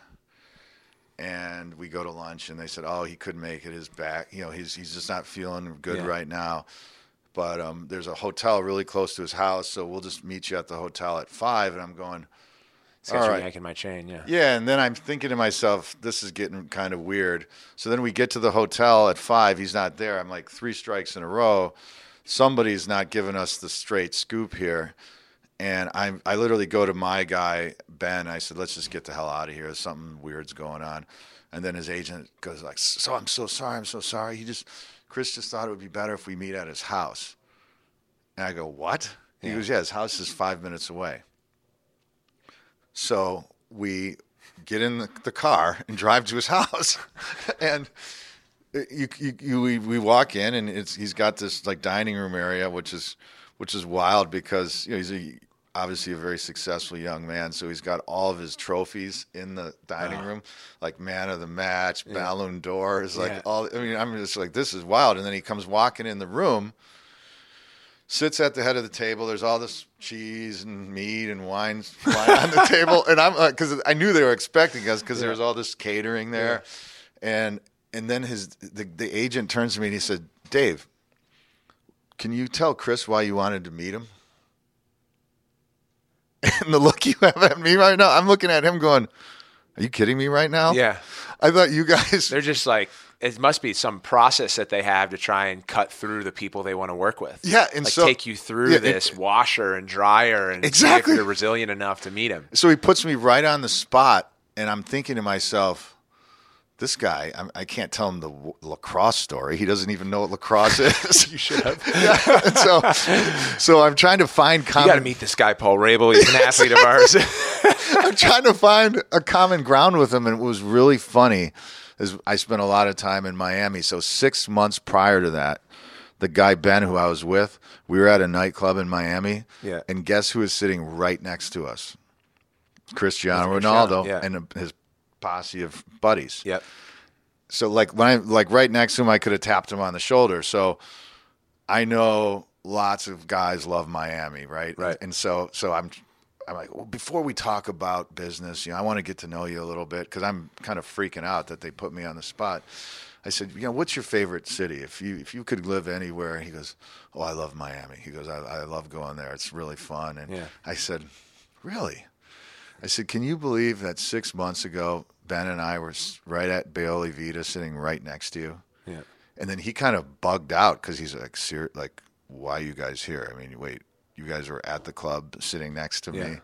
And we go to lunch, and they said, oh, he couldn't make it. His back, you know, he's, he's just not feeling good Yeah. right now. But um, there's a hotel really close to his house, so we'll just meet you at the hotel at five. And I'm going, All right. yanking my chain, yeah. yeah, and then I'm thinking to myself, this is getting kind of weird. So then we get to the hotel at five. He's not there. I'm like three strikes in a row. Somebody's not giving us the straight scoop here. And I, I literally go to my guy Ben. I said, let's just get the hell out of here. Something weird's going on. And then his agent goes like, so I'm so sorry. I'm so sorry. He just Chris just thought it would be better if we meet at his house. And I go, what? He goes, yeah, his house is five minutes away. So we get in the, car and drive to his house, and you, you, you we, we walk in and it's he's got this like dining room area, which is which is wild because you know he's a, obviously a very successful young man, so he's got all of his trophies in the dining ah. room, like man of the match, Ballon d'Ors, like Yeah. all. I mean, I'm just like this is wild, and then he comes walking in the room sits at the head of the table. There's all this cheese and meat and wine, on the table, and I'm uh, like, because I knew they were expecting us because there was all this catering there, and and then his the, the agent turns to me and he said, "Dave, can you tell Chris why you wanted to meet him?" And the look you have at me right now, I'm looking at him going, "Are you kidding me right now?" Yeah. I thought you guys They're just like it must be some process that they have to try and cut through the people they want to work with. Yeah, and like so- take you through Yeah, this it- washer and dryer and Exactly. you're resilient enough to meet him. So he puts me right on the spot, and I'm thinking to myself, this guy, I'm, I can't tell him the w- lacrosse story. He doesn't even know what lacrosse is. you should have. yeah. so, so I'm trying to find You got common. to meet this guy, Paul Rabil. He's an athlete of ours. I'm trying to find a common ground with him, and it was really funny. Is I spent a lot of time in Miami. So six months prior to that, the guy Ben, who I was with, we were at a nightclub in Miami. Yeah. And guess who was sitting right next to us? Cristiano Ronaldo yeah. and his posse of buddies. yep. So like when I like right next to him, I could have tapped him on the shoulder. So I know lots of guys love Miami, right? Right. And so so I'm I'm like, well, before we talk about business, you know, I want to get to know you a little bit because I'm kind of freaking out that they put me on the spot. I said, you know, what's your favorite city? If you if you could live anywhere, he goes, oh, I love Miami. He goes, I, I love going there. It's really fun. And Yeah. I said, really? I said, can you believe that six months ago, Ben and I were right at Baoli Vita, sitting right next to you? Yeah. And then he kind of bugged out because he's like, like, why you guys here? I mean, wait, you guys were at the club sitting next to Yeah. me.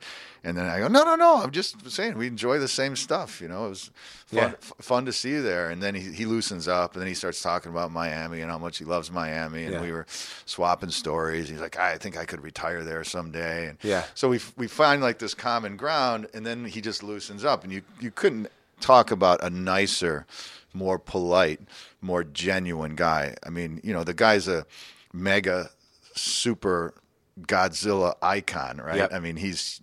And then I go, no, no, no. I'm just saying we enjoy the same stuff. You know, it was fun, Yeah. f- fun to see you there. And then he, he loosens up and then he starts talking about Miami and how much he loves Miami. And Yeah. we were swapping stories. He's like, I think I could retire there someday. And Yeah. so we, we find like this common ground and then he just loosens up. And you, you couldn't talk about a nicer, more polite, more genuine guy. I mean, you know, the guy's a mega super Godzilla icon, right? Yep. I mean, he's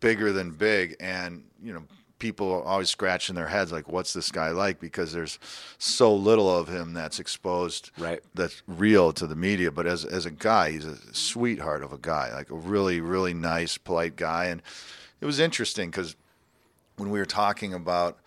bigger than big, and you know, people are always scratching their heads like, "What's this guy like?" Because there's so little of him that's exposed, Right. That's real to the media. But as as a guy, he's a sweetheart of a guy, like a really really nice, polite guy, and it was interesting because when we were talking about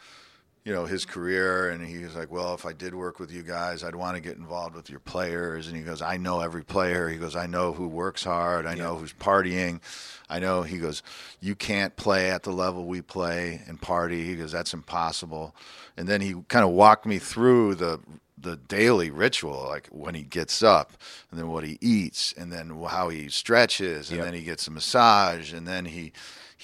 you know his career and he was like well if i did work with you guys i'd want to get involved with your players. And he goes i know every player. He goes i know who works hard. I know who's partying. I know he goes you can't play at the level we play and party. He goes that's impossible. And then he kind of walked me through the the daily ritual like when he gets up and then what he eats and then how he stretches and Yep. then he gets a massage and then he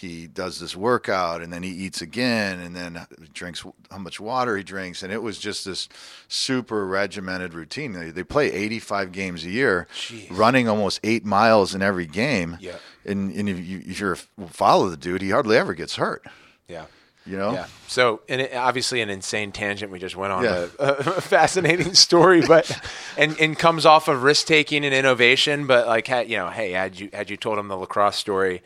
he does this workout and then he eats again and then drinks how much water he drinks and it was just this super regimented routine they, they play 85 games a year Jeez. running almost eight miles in every game Yeah. and, and if, you, if you're a follow the dude he hardly ever gets hurt Yeah. you know Yeah. So, and it, obviously, an insane tangent we just went on. Yeah. A, a fascinating story, but and and comes off of risk taking and innovation. But like, had, you know, hey, had you had you told him the lacrosse story,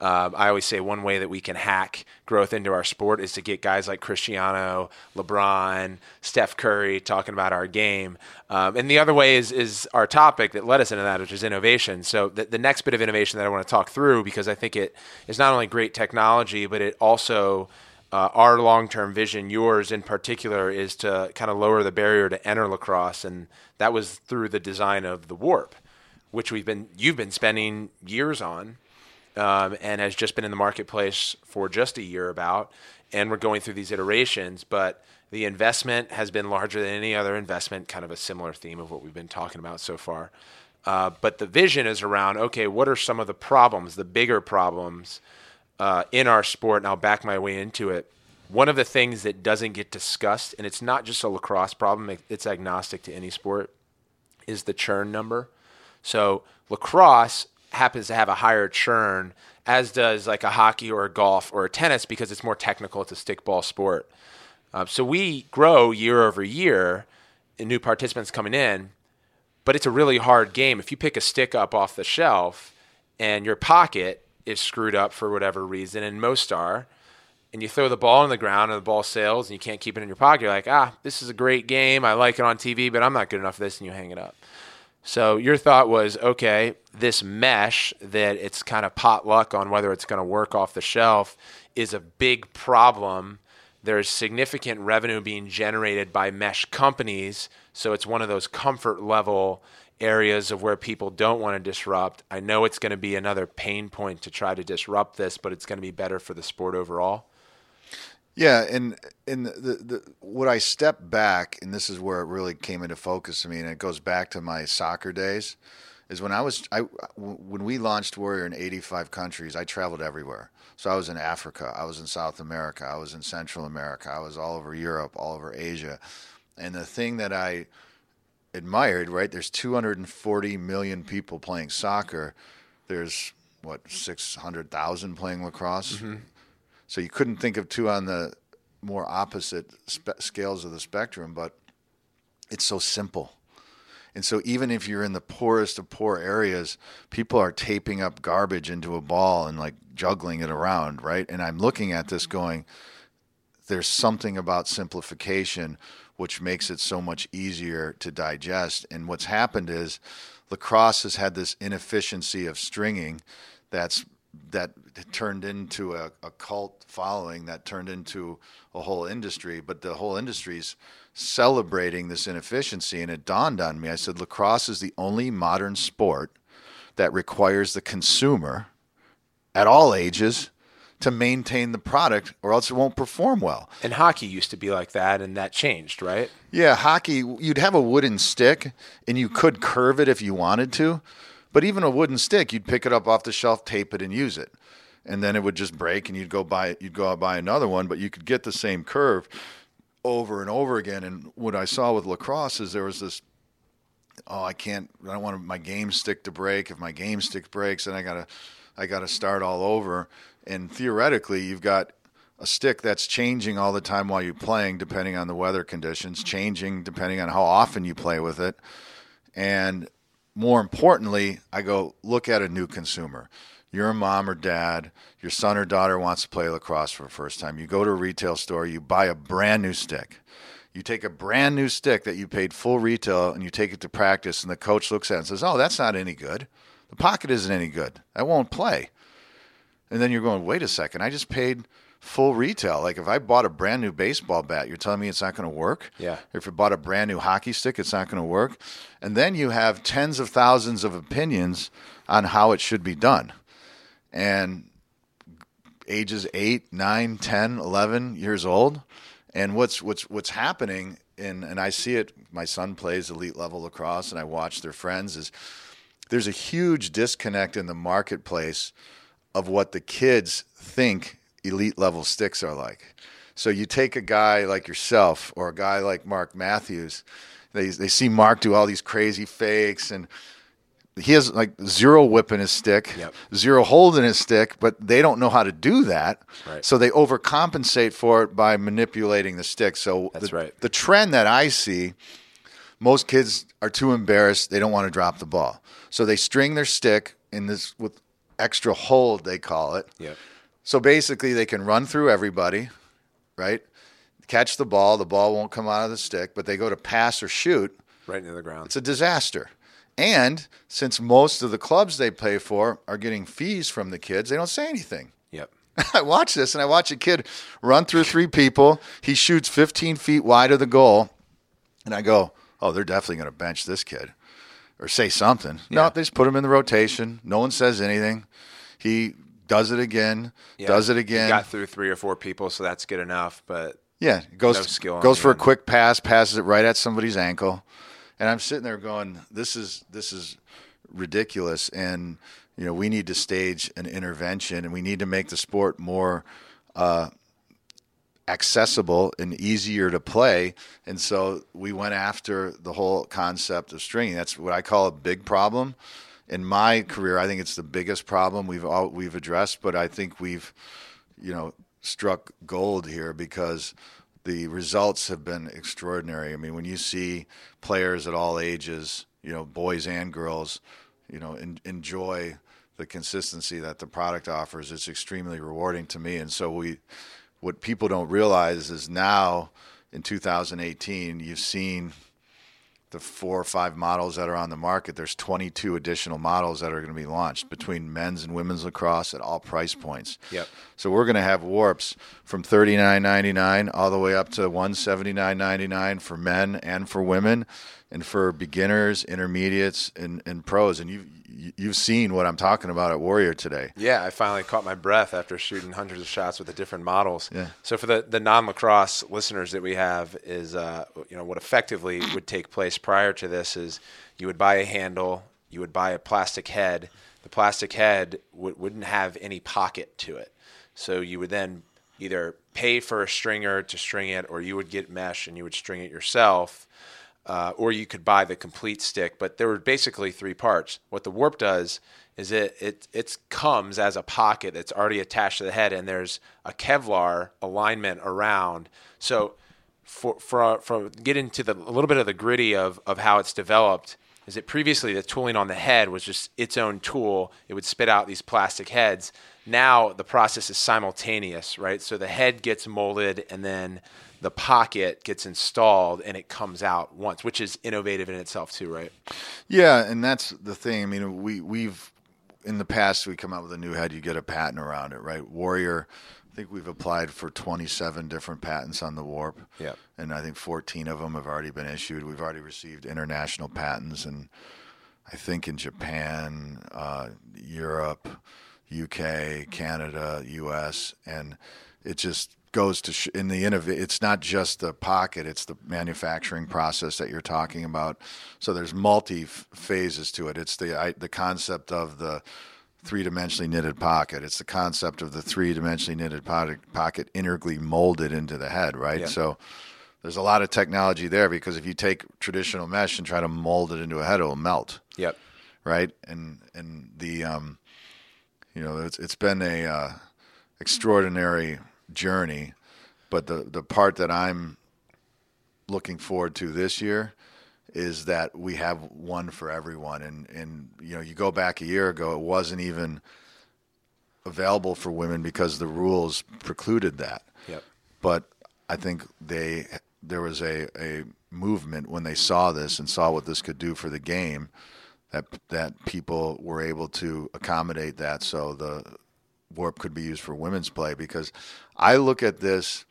um, I always say one way that we can hack growth into our sport is to get guys like Cristiano, LeBron, Steph Curry talking about our game. Um, and the other way is is our topic that led us into that, which is innovation. So the, the next bit of innovation that I want to talk through because I think it is not only great technology, but it also uh, our long-term vision, yours in particular, is to kind of lower the barrier to enter lacrosse, and that was through the design of the warp, which we've been you've been spending years on, um, and has just been in the marketplace for just a year about, and we're going through these iterations, but the investment has been larger than any other investment, kind of a similar theme of what we've been talking about so far. Uh, but the vision is around okay, what are some of the problems, the bigger problems uh, in our sport, and I'll back my way into it. One of the things that doesn't get discussed, and it's not just a lacrosse problem, it's agnostic to any sport, is the churn number. So lacrosse happens to have a higher churn, as does like a hockey or a golf or a tennis because it's more technical. It's a stickball sport. Uh, so we grow year over year in new participants coming in, but it's a really hard game. If you pick a stick up off the shelf and your pocket is screwed up for whatever reason, and most are, and you throw the ball on the ground and the ball sails and you can't keep it in your pocket, you're like, ah, this is a great game. I like it on TV, but I'm not good enough for this, and you hang it up. So your thought was, okay, this mesh that it's kind of potluck on whether it's going to work off the shelf is a big problem. There's significant revenue being generated by mesh companies, so it's one of those comfort level areas of where people don't want to disrupt. I know it's going to be another pain point to try to disrupt this, but it's going to be better for the sport overall. Yeah, and and the, the, what I step back, and this is where it really came into focus to me, and it goes back to my soccer days, is when I was I when we launched Warrior in 85 countries, I traveled everywhere. So I was in Africa, I was in South America, I was in Central America, I was all over Europe, all over Asia, and the thing that I admired, right? There's 240 million people playing soccer. There's what 600,000 playing lacrosse. Mm-hmm. So you couldn't think of two on the more opposite spe- scales of the spectrum, but it's so simple. And so even if you're in the poorest of poor areas, people are taping up garbage into a ball and like juggling it around, right? And I'm looking at this going, there's something about simplification which makes it so much easier to digest. And what's happened is lacrosse has had this inefficiency of stringing that's that turned into a, a, cult following that turned into a whole industry but the whole industry's celebrating this inefficiency and it dawned on me i said lacrosse is the only modern sport that requires the consumer at all ages to maintain the product or else it won't perform well. And hockey used to be like that and that changed, right? Yeah, hockey you'd have a wooden stick and you could curve it if you wanted to, but even a wooden stick, you'd pick it up off the shelf, tape it and use it. And then it would just break and you'd go buy you'd go out buy another one, but you could get the same curve over and over again and what I saw with lacrosse is there was this oh, I can't I don't want my game stick to break. If my game stick breaks, then I got to I got to start all over and theoretically you've got a stick that's changing all the time while you're playing depending on the weather conditions changing depending on how often you play with it and more importantly i go look at a new consumer. You're a mom or dad your son or daughter wants to play lacrosse for the first time. You go to a retail store you buy a brand new stick. You take a brand new stick that you paid full retail and you take it to practice and the coach looks at it and says oh that's not any good. The pocket isn't any good. That won't play. And then you're going, wait a second, I just paid full retail. Like if I bought a brand new baseball bat, you're telling me it's not going to work? Yeah. If I bought a brand new hockey stick, it's not going to work. And then you have tens of thousands of opinions on how it should be done. And ages 8, 9, 10, 11 years old. And what's what's what's happening in and I see it my son plays elite level lacrosse and I watch their friends is there's a huge disconnect in the marketplace of what the kids think elite level sticks are like. So you take a guy like yourself or a guy like Mark Matthews, they they see Mark do all these crazy fakes and he has like zero whip in his stick, yep. zero hold in his stick, but they don't know how to do that. Right. So they overcompensate for it by manipulating the stick. So That's the, right. the trend that I see, most kids are too embarrassed. They don't want to drop the ball. So they string their stick in this with extra hold, they call it. Yeah. So basically, they can run through everybody, right? Catch the ball, the ball won't come out of the stick, but they go to pass or shoot. Right into the ground. It's a disaster. And since most of the clubs they play for are getting fees from the kids, they don't say anything. Yep. I watch this and I watch a kid run through three people. He shoots 15 feet wide of the goal. And I go, oh, they're definitely going to bench this kid or say something. Yeah. No, they just put him in the rotation. No one says anything. He does it again, yeah. does it again. He got through three or four people, so that's good enough. But yeah, goes no goes for end. a quick pass, passes it right at somebody's ankle, and I'm sitting there going, "This is this is ridiculous." And you know, we need to stage an intervention, and we need to make the sport more uh, accessible and easier to play. And so we went after the whole concept of stringing. That's what I call a big problem. In my career, I think it's the biggest problem we've all, we've addressed, but I think we've, you know, struck gold here because the results have been extraordinary. I mean, when you see players at all ages, you know, boys and girls, you know, enjoy the consistency that the product offers, it's extremely rewarding to me. And so we what people don't realize is now in 2018, you've seen the four or five models that are on the market. There's 22 additional models that are going to be launched between men's and women's lacrosse at all price points. Yep. So we're going to have warps from 39.99 all the way up to 179.99 for men and for women, and for beginners, intermediates, and, and pros. And you you've seen what I'm talking about at Warrior today. Yeah, I finally caught my breath after shooting hundreds of shots with the different models. Yeah. So for the, the non lacrosse listeners that we have is uh, you know what effectively would take place prior to this is you would buy a handle, you would buy a plastic head. The plastic head w- wouldn't have any pocket to it, so you would then either pay for a stringer to string it, or you would get mesh and you would string it yourself. Uh, or you could buy the complete stick, but there were basically three parts. What the warp does is it it it comes as a pocket that's already attached to the head, and there's a Kevlar alignment around. So for for for get into the a little bit of the gritty of of how it's developed is that previously the tooling on the head was just its own tool. It would spit out these plastic heads. Now the process is simultaneous, right? So the head gets molded and then the pocket gets installed and it comes out once, which is innovative in itself too, right? Yeah, and that's the thing. I mean, we we've in the past we come out with a new head, you get a patent around it, right? Warrior, I think we've applied for 27 different patents on the warp. Yeah. And I think 14 of them have already been issued. We've already received international patents, and I think in Japan, uh, Europe, UK, Canada, US, and it just goes to sh- in the innov- it's not just the pocket it's the manufacturing process that you're talking about so there's multi f- phases to it it's the I, the concept of the three-dimensionally knitted pocket it's the concept of the three-dimensionally knitted pocket, pocket integrally molded into the head right Yeah. so there's a lot of technology there because if you take traditional mesh and try to mold it into a head it'll melt Yep. right? And and the um, you know it's it's been a uh, extraordinary journey, but the the part that I'm looking forward to this year is that we have one for everyone, and and you know you go back a year ago, it wasn't even available for women because the rules precluded that Yep. but I think they there was a, a movement when they saw this and saw what this could do for the game that that people were able to accommodate that so the warp could be used for women's play because I look at this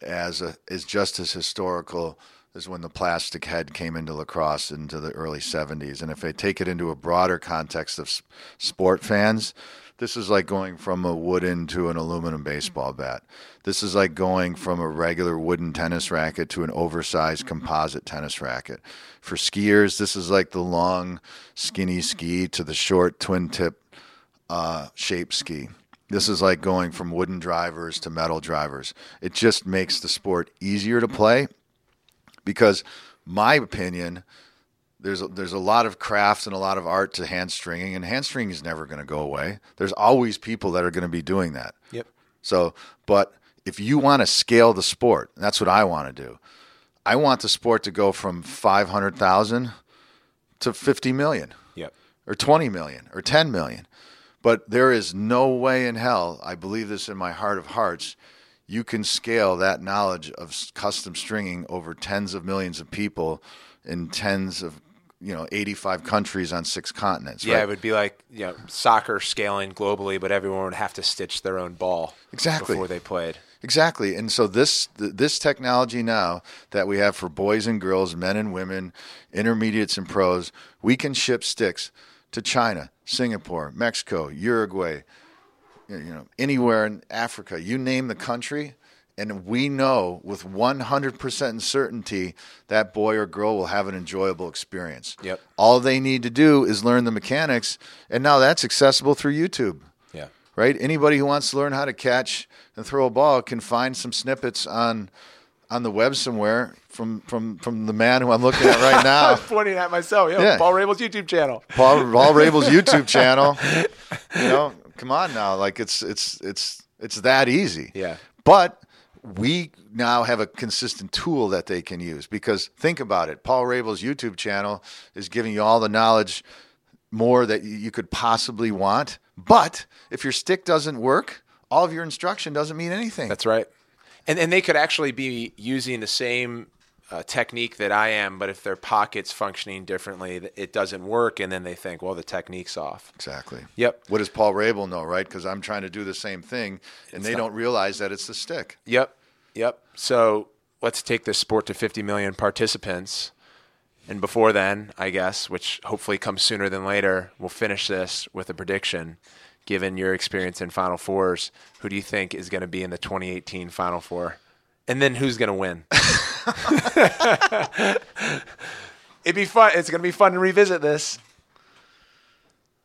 as a as just as historical as when the plastic head came into lacrosse into the early 70s and if I take it into a broader context of sport fans this is like going from a wooden to an aluminum baseball bat. This is like going from a regular wooden tennis racket to an oversized composite tennis racket. For skiers, this is like the long, skinny ski to the short twin tip uh, shape ski. This is like going from wooden drivers to metal drivers. It just makes the sport easier to play because, my opinion, there's a, there's a lot of craft and a lot of art to hand stringing, and hand stringing is never going to go away. There's always people that are going to be doing that. Yep. So, but if you want to scale the sport, that's what I want to do. I want the sport to go from 500,000 to 50 million Yep. or 20 million or 10 million. But there is no way in hell, I believe this in my heart of hearts, you can scale that knowledge of custom stringing over tens of millions of people in tens of, you know, 85 countries on six continents. Yeah, right? it would be like you know soccer scaling globally, but everyone would have to stitch their own ball Exactly. before they played. Exactly. And so this this technology now that we have for boys and girls, men and women, intermediates and pros, we can ship sticks to China, Singapore, Mexico, Uruguay, you know, anywhere in Africa, you name the country, and we know with 100% certainty that boy or girl will have an enjoyable experience. Yep. All they need to do is learn the mechanics, and now that's accessible through YouTube Yeah. right? Anybody who wants to learn how to catch and throw a ball can find some snippets on on the web somewhere from from from the man who I'm looking at right I now, pointing at myself. Yeah, Yeah. Paul Rabil's YouTube channel. Paul Paul Rabil's YouTube channel. You know, come on now, like it's it's it's it's that easy. Yeah. But we now have a consistent tool that they can use because think about it. Paul Rabil's YouTube channel is giving you all the knowledge more that you could possibly want. But if your stick doesn't work, all of your instruction doesn't mean anything. That's right. And and they could actually be using the same uh, technique that I am, but if their pockets functioning differently, it doesn't work, and then they think, well, the technique's off. exactly. Yep. What does Paul Rabil know, right? Because I'm trying to do the same thing, and they don't realize that it's the stick. Yep. Yep. So let's take this sport to 50 million participants. And before then, I guess, which hopefully comes sooner than later, we'll finish this with a prediction. Given your experience in Final Fours, who do you think is going to be in the 2018 Final Four? And then who's going to win? It'd be fun. It's going to be fun to revisit this.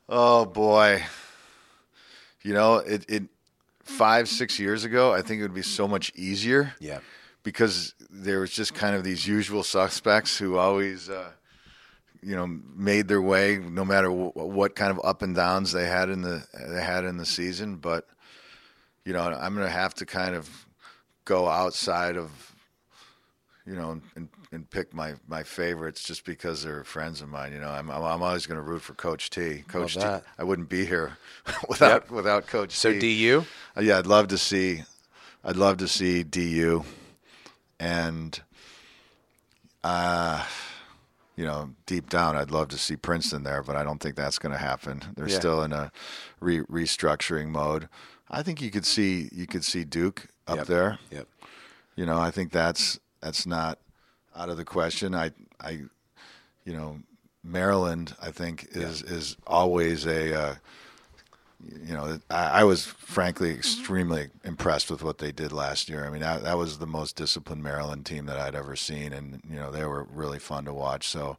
Oh boy. You know, it, it five, six years ago, I think it would be so much easier. Yeah. Because there was just kind of these usual suspects who always, uh, you know, made their way no matter w- what kind of up and downs they had in the they had in the season. But you know, I'm going to have to kind of go outside of, you know, and, and pick my, my favorites just because they're friends of mine. You know, I'm I'm, always going to root for Coach T. Coach T I wouldn't be here without Yep. without Coach So T. DU? Uh, Yeah, I'd love to see. I'd love to see DU, and uh, you know, deep down, I'd love to see Princeton there, but I don't think that's going to happen. They're Yeah. still in a re- restructuring mode. I think you could see you could see Duke up Yep. there. Yep. You know, I think that's that's not out of the question. I I you know, Maryland I think is is always a uh, you know, I, I was frankly mm-hmm. extremely impressed with what they did last year. I mean, that, that was the most disciplined Maryland team that I'd ever seen, and you know, they were really fun to watch. So,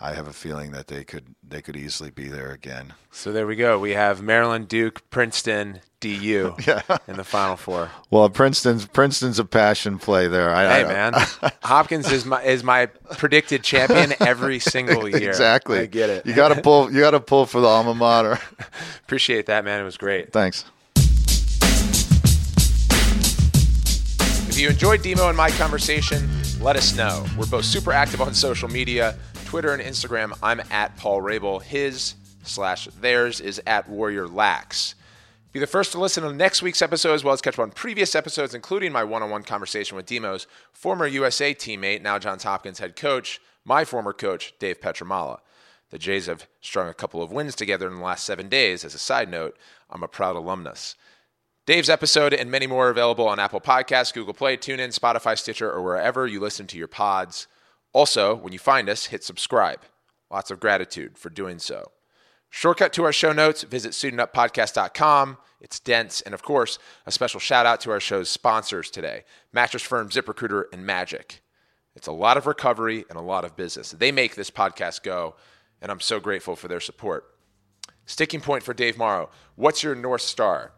I have a feeling that they could they could easily be there again. So there we go. We have Maryland, Duke, Princeton, DU in the Final Four. Well, Princeton's Princeton's a passion play there. I, Hey I- man, Hopkins is my is my predicted champion every single year. exactly. I get it. You got to pull. You got to pull for the alma mater. Appreciate that, man. It was great. Thanks. If you enjoyed Demo and my conversation, let us know. We're both super active on social media Twitter and Instagram. I'm at Paul Rabil. His slash theirs is at Warrior Lax. Be the first to listen to next week's episode as well as catch up on previous episodes, including my one on one conversation with Demo's former USA teammate, now Johns Hopkins head coach, my former coach, Dave Pietramala. The Jays have strung a couple of wins together in the last seven days. As a side note, I'm a proud alumnus. Dave's episode and many more are available on Apple Podcasts, Google Play, TuneIn, Spotify, Stitcher, or wherever you listen to your pods. Also, when you find us, hit subscribe. Lots of gratitude for doing so. Shortcut to our show notes, visit suitinguppodcast.com. It's dense. And of course, a special shout out to our show's sponsors today Mattress Firm, ZipRecruiter, and Magic. It's a lot of recovery and a lot of business. They make this podcast go, and I'm so grateful for their support. Sticking point for Dave Morrow. What's your North Star?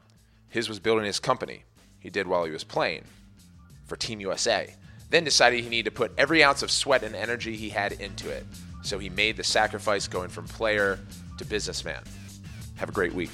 His was building his company. He did while he was playing for Team USA. Then decided he needed to put every ounce of sweat and energy he had into it. So he made the sacrifice going from player to businessman. Have a great week.